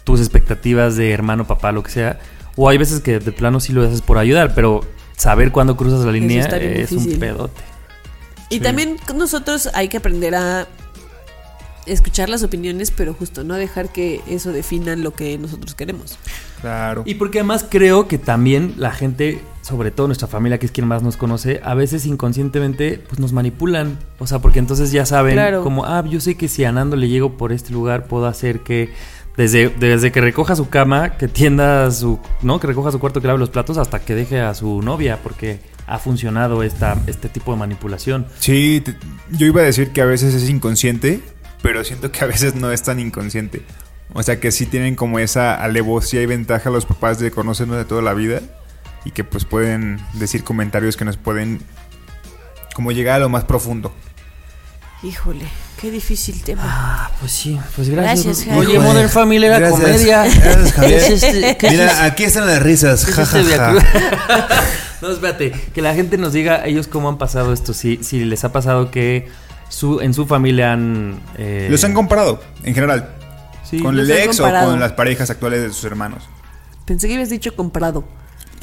tus expectativas de hermano, papá, lo que sea, o hay veces que de plano sí lo haces por ayudar, pero saber cuándo cruzas la línea es un pedote. Y también nosotros hay que aprender a escuchar las opiniones, pero justo no dejar que eso defina lo que nosotros queremos. Claro. Y porque además creo que también la gente, sobre todo nuestra familia, que es quien más nos conoce, a veces inconscientemente pues nos manipulan. O sea, porque entonces ya saben Claro. como, ah, yo sé que si a Nando le llego por este lugar, puedo hacer que desde, desde que recoja su cama, que tienda su, ¿no? Que recoja su cuarto, que lave los platos, hasta que deje a su novia, porque ha funcionado esta, este tipo de manipulación. Sí, te- yo iba a decir que a veces es inconsciente, pero siento que a veces no es tan inconsciente. O sea, que sí tienen como esa alevosía y ventaja los papás de conocernos de toda la vida y que pues pueden decir comentarios que nos pueden como llegar a lo más profundo. Híjole, qué difícil tema. Ah, pues sí, pues Gracias, Jaime. Oye, Modern Family era Gracias. comedia. [LAUGHS] Gracias, Javier. ¿Qué es este- qué es Mira, aquí están las risas. ¿Qué es este ja, ja. [LAUGHS] [LAUGHS] No, espérate. Que la gente nos diga ellos cómo han pasado esto. Si, si les ha pasado que su, en su familia han... eh, Los han comparado, en general. sí, con el ex o con las parejas actuales de sus hermanos. Pensé que habías dicho comparado.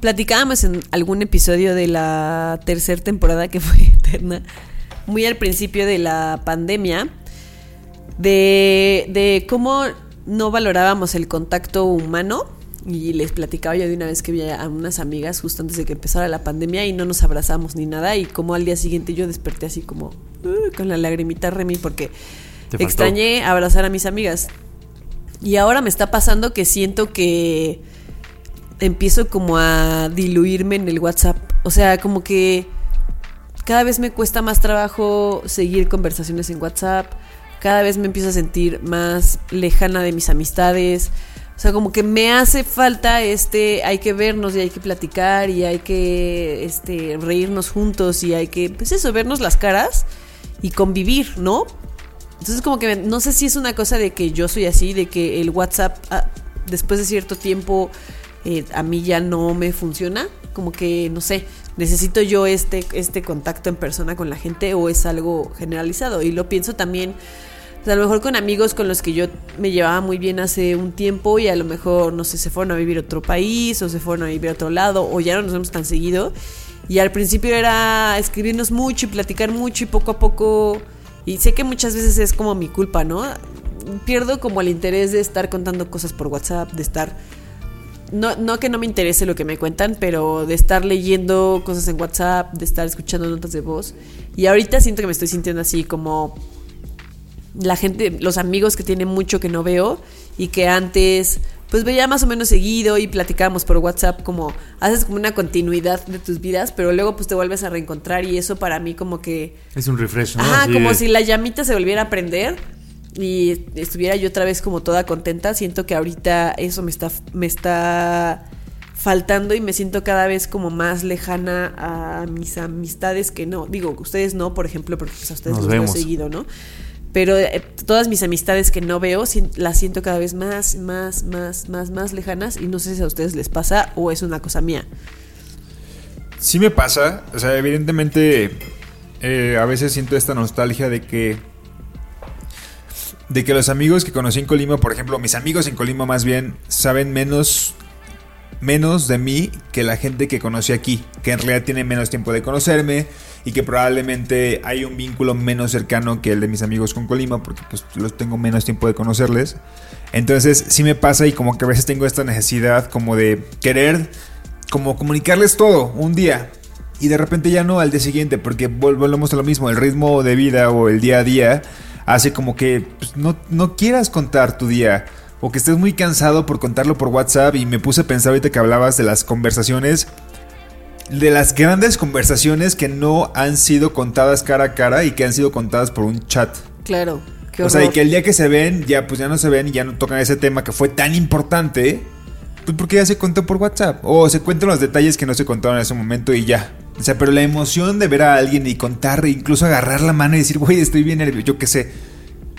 Platicábamos en algún episodio de la tercera temporada que [LAUGHS] fue eterna, muy al principio de la pandemia, de, de cómo no valorábamos el contacto humano Y les platicaba yo de una vez que vi a unas amigas justo antes de que empezara la pandemia y no nos abrazamos ni nada. Y como al día siguiente yo desperté así como uh, con la lagrimita Remy porque extrañé abrazar a mis amigas. Y ahora me está pasando que siento que empiezo como a diluirme en el WhatsApp. O sea, como que cada vez me cuesta más trabajo seguir conversaciones en WhatsApp. Cada vez me empiezo a sentir más lejana de mis amistades. O sea, como que me hace falta este, hay que vernos y hay que platicar y hay que este, reírnos juntos y hay que, pues eso, vernos las caras y convivir, ¿no? Entonces como que no sé si es una cosa de que yo soy así, de que el WhatsApp ah, después de cierto tiempo eh, a mí ya no me funciona, como que no sé, necesito yo este, este contacto en persona con la gente o es algo generalizado. Y lo pienso también, sea, a lo mejor con amigos con los que yo me llevaba muy bien hace un tiempo y a lo mejor, no sé, se fueron a vivir a otro país o se fueron a vivir a otro lado o ya no nos vemos tan seguido. Y al principio era escribirnos mucho y platicar mucho y poco a poco... Y sé que muchas veces es como mi culpa, ¿no? Pierdo como el interés de estar contando cosas por WhatsApp, de estar... No, no que no me interese lo que me cuentan, pero de estar leyendo cosas en WhatsApp, de estar escuchando notas de voz. Y ahorita siento que me estoy sintiendo así como la gente, los amigos que tienen mucho que no veo y que antes pues veía más o menos seguido y platicábamos por WhatsApp como haces como una continuidad de tus vidas, pero luego pues te vuelves a reencontrar y eso para mí como que Es un refresh, ¿no? Ajá, Así como si la llamita se volviera a prender y estuviera yo otra vez como toda contenta. Siento que ahorita eso me está, me está faltando y me siento cada vez como más lejana a mis amistades que no. Digo, ustedes no, por ejemplo, porque pues, a ustedes Nos los veo seguido, ¿no? Pero eh, todas mis amistades que no veo, las siento cada vez más, más, más, más, más lejanas y no sé si a ustedes les pasa o es una cosa mía. Sí me pasa, o sea, evidentemente eh, a veces siento esta nostalgia de que de que los amigos que conocí en Colima, por ejemplo, mis amigos en Colima más bien saben menos menos de mí que la gente que conocí aquí, que en realidad tiene menos tiempo de conocerme y que probablemente hay un vínculo menos cercano que el de mis amigos con Colima porque pues los tengo menos tiempo de conocerles. Entonces sí me pasa y como que a veces tengo esta necesidad como de querer como comunicarles todo un día y de repente ya no al día siguiente porque vol- volvemos a lo mismo, el ritmo de vida o el día a día hace como que pues, no, no quieras contar tu día o que estés muy cansado por contarlo por WhatsApp y me puse a pensar ahorita que hablabas de las conversaciones de las grandes conversaciones que no han sido contadas cara a cara y que han sido contadas por un chat. Claro. Qué O sea, y que el día que se ven, ya pues ya no se ven y ya no tocan ese tema que fue tan importante, pues porque ya se contó por WhatsApp. O se cuentan los detalles que no se contaron en ese momento y ya. O sea, pero la emoción de ver a alguien y contar, incluso agarrar la mano y decir, güey, estoy bien nervioso, yo qué sé.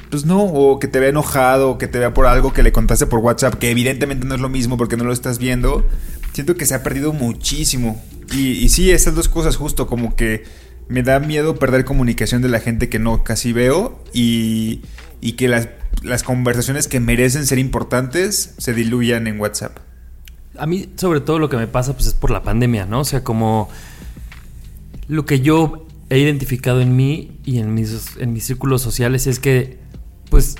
Pues no, o que te vea enojado, o que te vea por algo que le contaste por WhatsApp, que evidentemente no es lo mismo porque no lo estás viendo. Siento que se ha perdido muchísimo. Y, sí, estas dos cosas justo como que me da miedo perder comunicación de la gente que no casi veo y, y que las, las conversaciones que merecen ser importantes se diluyan en WhatsApp. A mí, sobre todo, lo que me pasa pues, es por la pandemia, ¿no? O sea, como lo que yo he identificado en mí y en mis, en mis círculos sociales es que, pues,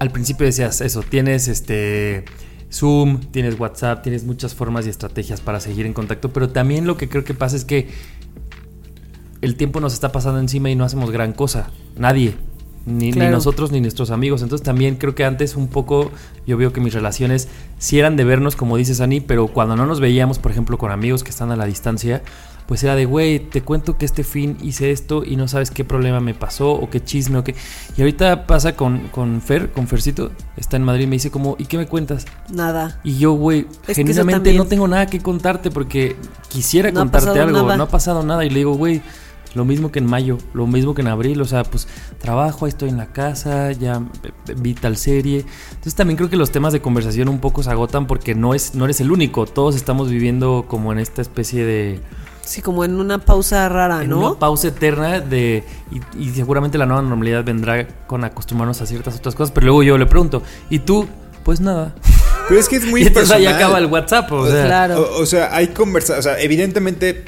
al principio decías eso, tienes este Zoom, tienes WhatsApp, tienes muchas formas y estrategias para seguir en contacto, pero también lo que creo que pasa es que el tiempo nos está pasando encima y no hacemos gran cosa. Nadie. Ni, nosotros ni nuestros amigos. Entonces también creo que antes un poco yo veo que mis relaciones sí eran de vernos, como dices Ani, pero cuando no nos veíamos, por ejemplo, con amigos que están a la distancia, pues era de, güey, te cuento que este fin hice esto y no sabes qué problema me pasó o qué chisme o qué... Y ahorita pasa con, con Fer, con Fercito, está en Madrid y me dice como, ¿y qué me cuentas? Nada. Y yo, güey, genuinamente no tengo nada que contarte porque quisiera No contarte algo. nada. No ha pasado nada. Y le digo, güey, lo mismo que en mayo, lo mismo que en abril. O sea, pues trabajo, ahí estoy en la casa, ya vi tal serie. Entonces también creo que los temas de conversación un poco se agotan porque no, es, no eres el único. Todos estamos viviendo como en esta especie de... Sí, como en una pausa rara, En ¿no? una pausa eterna de... Y, y seguramente la nueva normalidad vendrá con acostumbrarnos a ciertas otras cosas. Pero luego yo le pregunto, ¿y tú? Pues nada. Pero es que es muy [LAUGHS] y entonces ahí personal. acaba el WhatsApp. O sea, Claro. O, o sea, hay conversaciones, o sea, evidentemente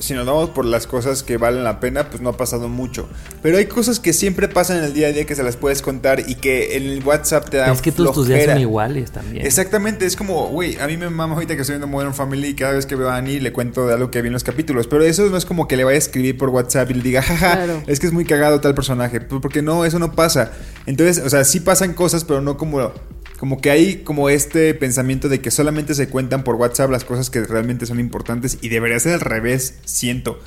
si nos vamos por las cosas que valen la pena, pues no ha pasado mucho. Pero hay cosas que siempre pasan en el día a día que se las puedes contar y que en el WhatsApp te dan es que todos tus días son iguales también. Exactamente, es como, güey, a mí me mama ahorita que estoy viendo Modern Family y cada vez que veo a Annie le cuento de algo que vi en los capítulos. Pero eso no es como que le vaya a escribir por WhatsApp y le diga, jaja, Claro. es que es muy cagado tal personaje. Pues porque no, eso no pasa. Entonces, o sea, sí pasan cosas, pero no como. Como que hay como este pensamiento de que solamente se cuentan por WhatsApp las cosas que realmente son importantes y debería ser al revés, siento.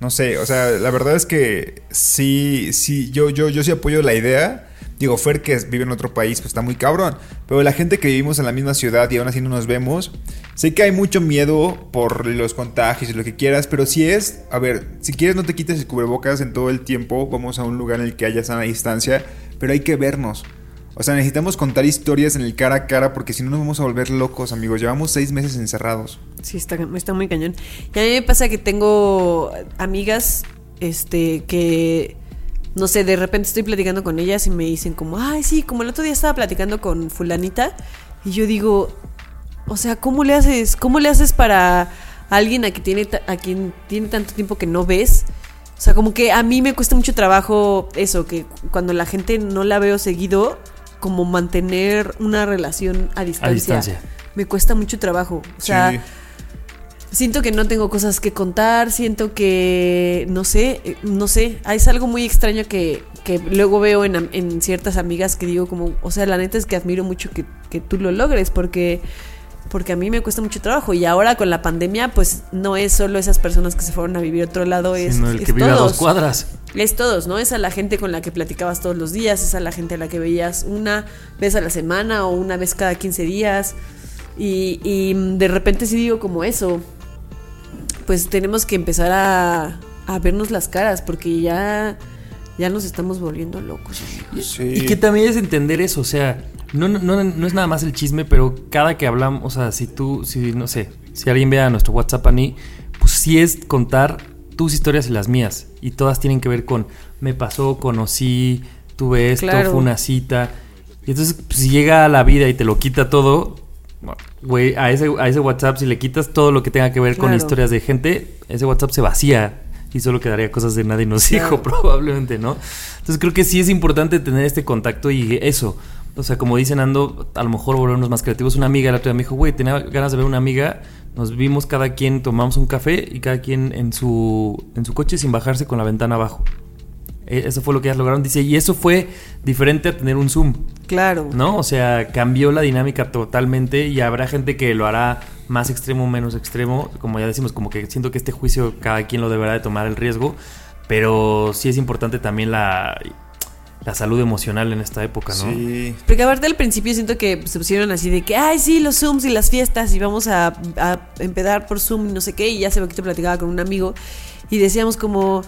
No sé, o sea, la verdad es que sí, sí, yo, yo, yo sí apoyo la idea. Digo, Fer que vive en otro país, pues está muy cabrón. Pero la gente que vivimos en la misma ciudad y aún así no nos vemos, sé que hay mucho miedo por los contagios y lo que quieras, pero si es, a ver, si quieres no te quites el cubrebocas en todo el tiempo, vamos a un lugar en el que haya sana distancia, pero hay que vernos. O sea, necesitamos contar historias en el cara a cara porque si no nos vamos a volver locos, amigos. Llevamos seis meses encerrados. Sí, está, está muy cañón. Y a mí me pasa que tengo amigas, este, que, no sé, de repente estoy platicando con ellas y me dicen como, ay, sí, como el otro día estaba platicando con fulanita y yo digo, o sea, ¿cómo le haces? ¿Cómo le haces para alguien a, que tiene, a quien tiene tanto tiempo que no ves? O sea, como que a mí me cuesta mucho trabajo eso, que cuando la gente no la veo seguido, como mantener una relación a distancia. distancia. Me cuesta mucho trabajo. O sea, Sí. siento que no tengo cosas que contar, siento que, no sé, eh, no sé, es algo muy extraño que, que luego veo en, en ciertas amigas que digo como, o sea, la neta es que admiro mucho que, que tú lo logres porque... Porque a mí me cuesta mucho trabajo y ahora con la pandemia pues no es solo esas personas que se fueron a vivir a otro lado, es, Sino el es que vive a todos. dos cuadras. Es todos, ¿no? Es a la gente con la que platicabas todos los días, es a la gente a la que veías una vez a la semana o una vez cada 15 días. Y, y de repente sí digo como eso, pues tenemos que empezar a, a vernos las caras porque ya, ya nos estamos volviendo locos. Sí. Y que también es entender eso, o sea, no, no, no, no es nada más el chisme, pero cada que hablamos, o sea, si tú, si no sé, si alguien ve a nuestro WhatsApp a mí, pues sí es contar tus historias y las mías. Y todas tienen que ver con me pasó, conocí, tuve esto, Claro. fue una cita. Y entonces, pues, si llega a la vida y te lo quita todo, güey, a ese, a ese WhatsApp, si le quitas todo lo que tenga que ver con historias de gente, ese WhatsApp se vacía y solo quedaría cosas de nadie nos dijo, [LAUGHS] probablemente, ¿no? Entonces creo que sí es importante tener este contacto y eso. O sea, como dicen Ando, a lo mejor volvernos más creativos. Una amiga la otra me dijo, güey, tenía ganas de ver una amiga. Nos vimos cada quien, tomamos un café y cada quien en su, en su coche sin bajarse con la ventana abajo. Eh, Eso fue lo que ellas lograron. Dice, y eso fue diferente a tener un Zoom. Claro. ¿No? O sea, cambió la dinámica totalmente y habrá gente que lo hará más extremo, menos extremo. Como ya decimos, como que siento que este juicio cada quien lo deberá de tomar el riesgo. Pero sí es importante también la, la salud emocional en esta época, ¿no? Sí. Porque aparte al principio siento que se pusieron así de que, ay, sí, los Zooms y las fiestas y vamos a, a empedar por Zoom y no sé qué. Y ya hace poquito platicaba con un amigo y decíamos como,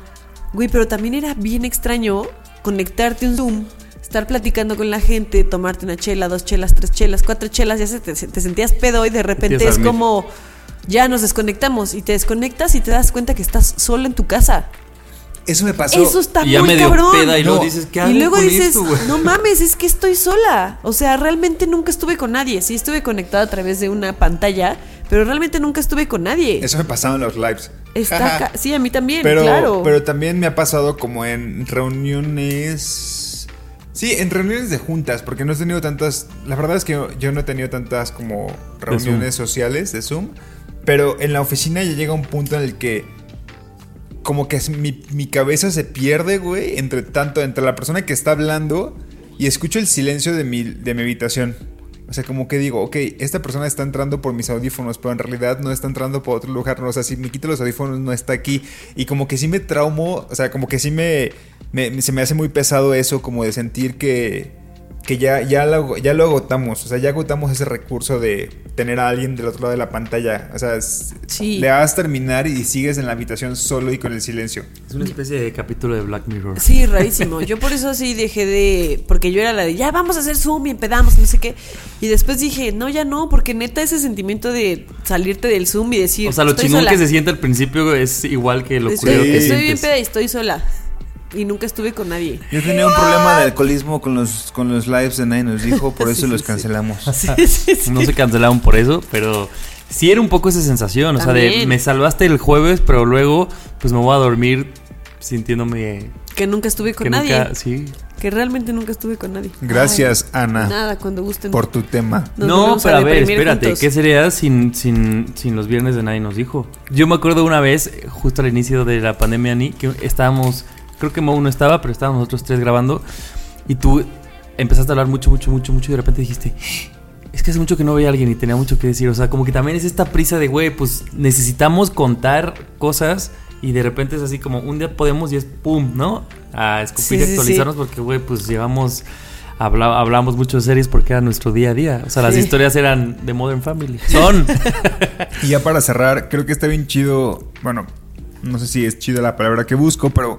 güey, pero también era bien extraño conectarte a un Zoom, estar platicando con la gente, tomarte una chela, dos chelas, tres chelas, cuatro chelas, ya se te, te sentías pedo y de repente es como, ya nos desconectamos y te desconectas y te das cuenta que estás solo en tu casa. Eso me pasó. Eso está Y ya muy medio cabrón. peda y luego No. dices, ¿qué hago Y luego con dices, esto, no mames, es que estoy sola. O sea, realmente nunca estuve con nadie. Sí estuve conectada a través de una pantalla, pero realmente nunca estuve con nadie. Eso me pasaba en los lives. Está ca- sí, a mí también, pero, claro. pero también me ha pasado como en reuniones. Sí, en reuniones de juntas, porque no he tenido tantas. La verdad es que yo no he tenido tantas como reuniones sociales de Zoom. Pero en la oficina ya llega un punto en el que. Como que mi, mi cabeza se pierde, güey, entre tanto, entre la persona que está hablando y escucho el silencio de mi, de mi habitación. O sea, como que digo, ok, esta persona está entrando por mis audífonos, pero en realidad no está entrando por otro lugar. O sea, si me quito los audífonos, no está aquí. Y como que sí me traumo, o sea, como que sí me, me- se me hace muy pesado eso, como de sentir que, que ya, ya, lo, ya lo agotamos. O sea, ya agotamos ese recurso de tener a alguien del otro lado de la pantalla. O sea, Sí. le vas a terminar y sigues en la habitación solo y con el silencio. Es una especie de capítulo de Black Mirror. Sí, rarísimo. Yo por eso sí dejé de. Porque yo era la de ya vamos a hacer Zoom y empedamos, no sé qué. Y después dije, no, ya no, porque neta ese sentimiento de salirte del Zoom y decir. O sea, lo "Estoy chingón sola". que se siente al principio es igual que lo Estoy, que estoy bien peda y estoy sola. Y nunca estuve con nadie. Yo tenía un problema de alcoholismo con los, con los lives de Nadie nos dijo, por [LAUGHS] eso los cancelamos. [LAUGHS] Sí, sí, sí. No se cancelaron por eso, pero sí era un poco esa sensación. O sea, de me salvaste el jueves, pero luego, pues me voy a dormir sintiéndome. Que nunca estuve con que nadie. nunca. Sí. Que realmente nunca estuve con nadie. Gracias, Ay, Ana, Nada, cuando gusten. por tu tema. Nos no, pero a, ver, espérate, juntos. ¿qué sería sin, sin, sin los viernes de nadie nos dijo? Yo me acuerdo una vez, justo al inicio de la pandemia, Ni, que estábamos, creo que Mo no estaba, pero estábamos nosotros tres grabando, y tú empezaste a hablar mucho, mucho, mucho, mucho, y de repente dijiste, es que hace mucho que no veía a alguien y tenía mucho que decir, o sea, como que también es esta prisa de, güey, pues necesitamos contar cosas, y de repente es así como, un día podemos y es pum, ¿no? A escupir Sí, y sí, sí. actualizarnos porque, güey, pues llevamos... Habla, hablamos mucho de series porque era nuestro día a día. O sea, las Sí. historias eran de Modern Family. [LAUGHS] Son. Y ya para cerrar, creo que está bien chido. Bueno, no sé si es chida la palabra que busco, pero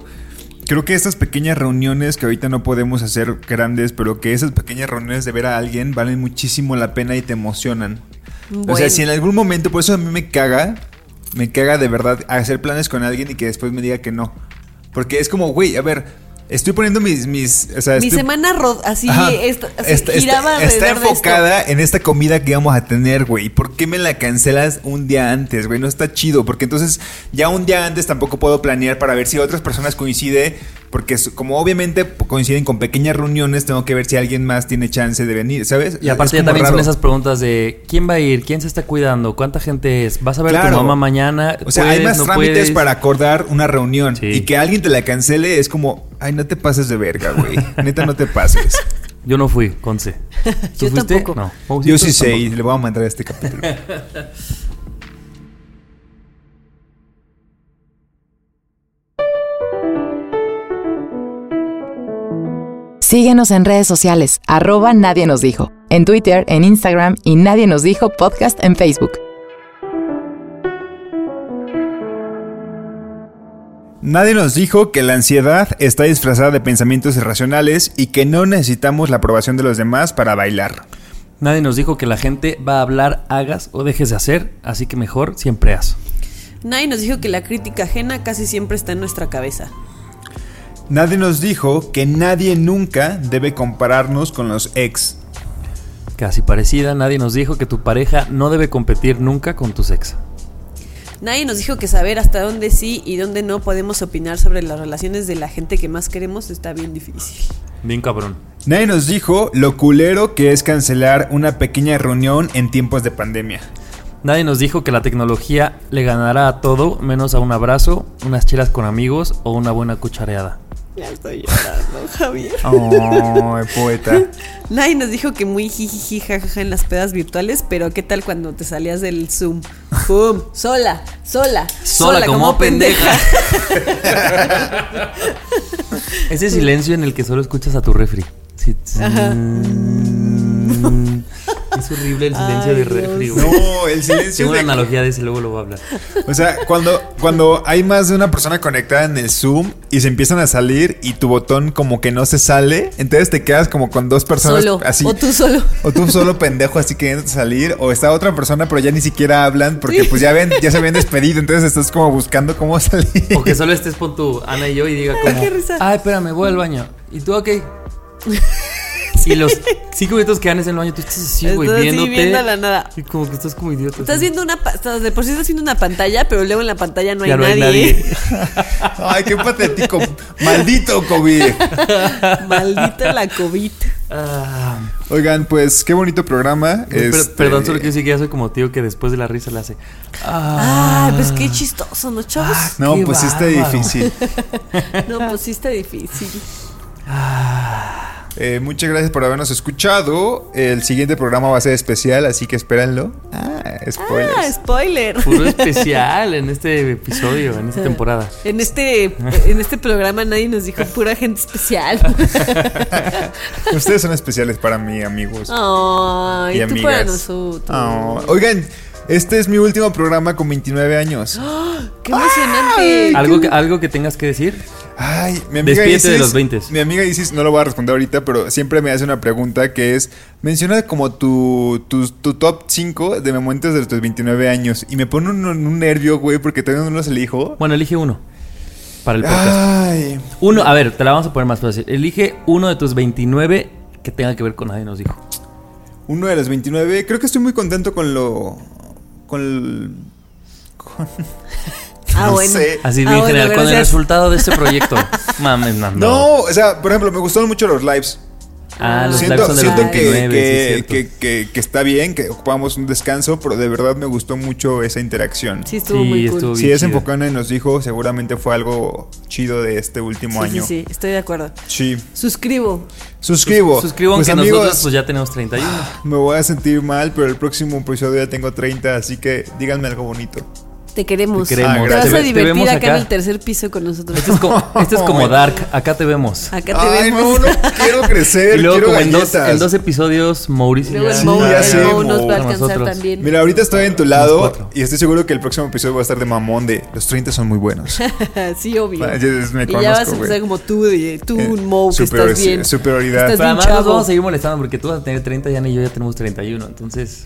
creo que estas pequeñas reuniones que ahorita no podemos hacer grandes, pero que esas pequeñas reuniones de ver a alguien valen muchísimo la pena y te emocionan. O sea, si en algún momento, por eso a mí me caga, me caga de verdad hacer planes con alguien y que después me diga que no. Porque es como, güey, a ver, estoy poniendo mis. mis o sea, Mi estoy- semana ro- así, Ajá. esta- así Está- está- giraba está enfocada en esta comida que íbamos a tener, güey. ¿Por qué me la cancelas un día antes, güey? No está chido, porque entonces ya un día antes tampoco puedo planear para ver si otras personas coincide, porque como obviamente coinciden con pequeñas reuniones, tengo que ver si alguien más tiene chance de venir, ¿sabes? Y aparte ya también son esas preguntas de quién va a ir, quién se está cuidando, cuánta gente es, vas a ver a tu mamá mañana. O sea, hay ¿Puedes, más no trámites puedes? para acordar una reunión Sí. y que alguien te la cancele es como, ay, no te pases de verga, güey. Neta, no te pases. [LAUGHS] Yo no fui, Conce. [LAUGHS] ¿Tú Yo fuiste? tampoco. No. ¿Vos Yo sí sé y le voy a mandar este capítulo. [LAUGHS] Síguenos en redes sociales, arroba Nadie nos dijo, en Twitter, en Instagram y Nadie nos dijo podcast en Facebook. Nadie nos dijo que la ansiedad está disfrazada de pensamientos irracionales y que no necesitamos la aprobación de los demás para bailar. Nadie nos dijo que la gente va a hablar, hagas o dejes de hacer, así que mejor siempre haz. Nadie nos dijo que la crítica ajena casi siempre está en nuestra cabeza. Nadie nos dijo que nadie nunca debe compararnos con los ex. Casi parecida, nadie nos dijo que tu pareja no debe competir nunca con tus ex. Nadie nos dijo que saber hasta dónde sí y dónde no podemos opinar sobre las relaciones de la gente que más queremos está bien difícil. Bien cabrón. Nadie nos dijo lo culero que es cancelar una pequeña reunión en tiempos de pandemia. Nadie nos dijo que la tecnología le ganará a todo menos a un abrazo, unas chelas con amigos o una buena cuchareada. Ya estoy llorando, [LAUGHS] Javier. Oh, poeta. [LAUGHS] Nadie nos dijo que muy jijiji jajaja en las pedas virtuales, pero ¿qué tal cuando te salías del Zoom? ¡Pum! Sola, sola, Sola como pendeja. [LAUGHS] Ese silencio en el que solo escuchas a tu refri. Ajá. Es horrible el silencio Ay, de refri, güey. No, el silencio Tengo una de- analogía de ese, luego lo voy a hablar. O sea, cuando, cuando hay más de una persona conectada en el Zoom y se empiezan a salir y tu botón como que no se sale, entonces te quedas como con dos personas Solo. así. O tú solo. O tú solo pendejo así queriendo salir, o está otra persona pero ya ni siquiera hablan porque Sí. pues ya ven, ya se habían despedido, entonces estás como buscando cómo salir. O que solo estés con tu Ana y yo y diga como, Qué risa. ay, espérame, voy al baño. ¿Y tú ok? Y los cinco minutos que ganes en el baño, tú estás así, güey, viéndote. viendo a la nada. Y como que estás como idiota. Estás así. viendo una estás- de por sí estás viendo una pantalla, pero luego en la pantalla no hay no nadie. [LAUGHS] Ay, qué patético. Maldito COVID. [LAUGHS] Maldita la COVID. Ah, Oigan, pues qué bonito programa. Este, Perdón, solo quiero decir que ya soy como tío que después de la risa le hace. Ay, pues qué chistoso, ¿no, chavos? No, Qué pues sí está difícil. [LAUGHS] No, pues sí está difícil. Eh, muchas gracias por habernos escuchado. El siguiente programa va a ser especial, así que espérenlo. Ah, spoilers. Ah, spoiler. Puro especial en este episodio, en esta temporada. En este, en este programa nadie nos dijo pura gente especial. [LAUGHS] Ustedes son especiales para mí, amigos. Ay, y tú amigas. para nosotros. Oh, Oigan, este es mi último programa con 29 años. [GASPS] ¡Qué emocionante! ¿Algo que, ¿Algo que tengas que decir? Ay, mi amiga Despídete de Isis, los 20. Mi amiga Isis, no lo voy a responder ahorita, pero siempre me hace una pregunta que es, menciona como tu, tu, tu top 5 de momentos de tus 29 años. Y me pone un, un nervio, güey, porque todavía no los elijo. Bueno, elige uno. Para el podcast. Ay, Uno, a ver, te la vamos a poner más fácil. Elige uno de tus 29 que tenga que ver con nadie nos dijo. uno de los 29. Creo que estoy muy contento con lo... con el- con- Ah, no bueno. sé. Así Ah, bien bueno, general, con el resultado de este [LAUGHS] proyecto. Mames, Nando. No, o sea, por ejemplo, me gustaron mucho los lives. Ah, los siento lives siento que, 29, sí, que, que, que- que está bien, que ocupamos un descanso, pero de verdad me gustó mucho esa interacción. Sí, estuvo Sí, muy cool. estuvo Si es chido. Enfocana nos dijo, seguramente fue algo chido de este último Sí, sí, año. sí, estoy de acuerdo. Sí. Suscribo. Suscribo. Suscriban Pues, que amigos, nosotros pues ya tenemos 31. Me voy a sentir mal, pero el próximo episodio ya tengo 30, así que díganme algo bonito. Te queremos. Te queremos. Ah, Te vas a divertir vemos acá, en acá. el tercer piso con nosotros. Este es como, [LAUGHS] este es como Dark, acá te vemos. Acá te Ay, vemos. no, no quiero crecer, Y luego quiero como en dos, en dos episodios, Mauricio Luego ya el Mo, ya el sé, Mo nos va a alcanzar nosotros. también. Mira, ahorita estoy en tu lado y estoy seguro que el próximo episodio va a estar de mamón de los 30 son muy buenos. [LAUGHS] sí, obvio. Ah, ya me y ya vas a empezar como tú, tú, Eh, un Mo, que estás bien. superioridad. Estás Pero bien además nos vamos a seguir molestando porque tú vas a tener 30 y Ana y yo ya tenemos 31. Entonces,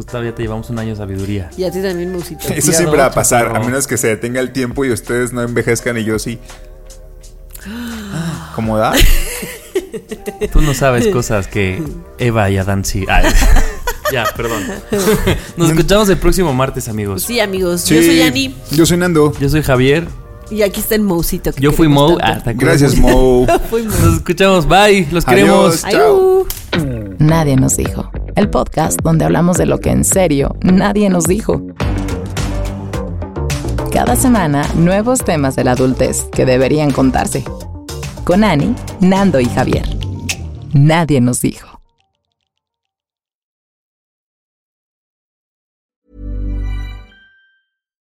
pues todavía te llevamos un año de sabiduría. Y a ti también, Musito. Eso siempre va a pasar, pero- a menos que se detenga el tiempo y ustedes no envejezcan y yo sí. [GASPS] ¿Cómo da? Tú no sabes cosas que Eva y Adán sí. Ay, [LAUGHS] ya, perdón. Nos escuchamos el próximo martes, amigos. Sí, amigos. Yo soy Ani. Yo soy Nando. Yo soy Javier. Y aquí está el Mousito. que Yo fui Mo. Ah. Gracias, Mo. [LAUGHS] Nos escuchamos. Bye. Los queremos. Adiós. Chao. Ayú. Nadie nos dijo. El podcast donde hablamos de lo que en serio nadie nos dijo. Cada semana, nuevos temas de la adultez que deberían contarse. Con Ani, Nando y Javier. Nadie nos dijo.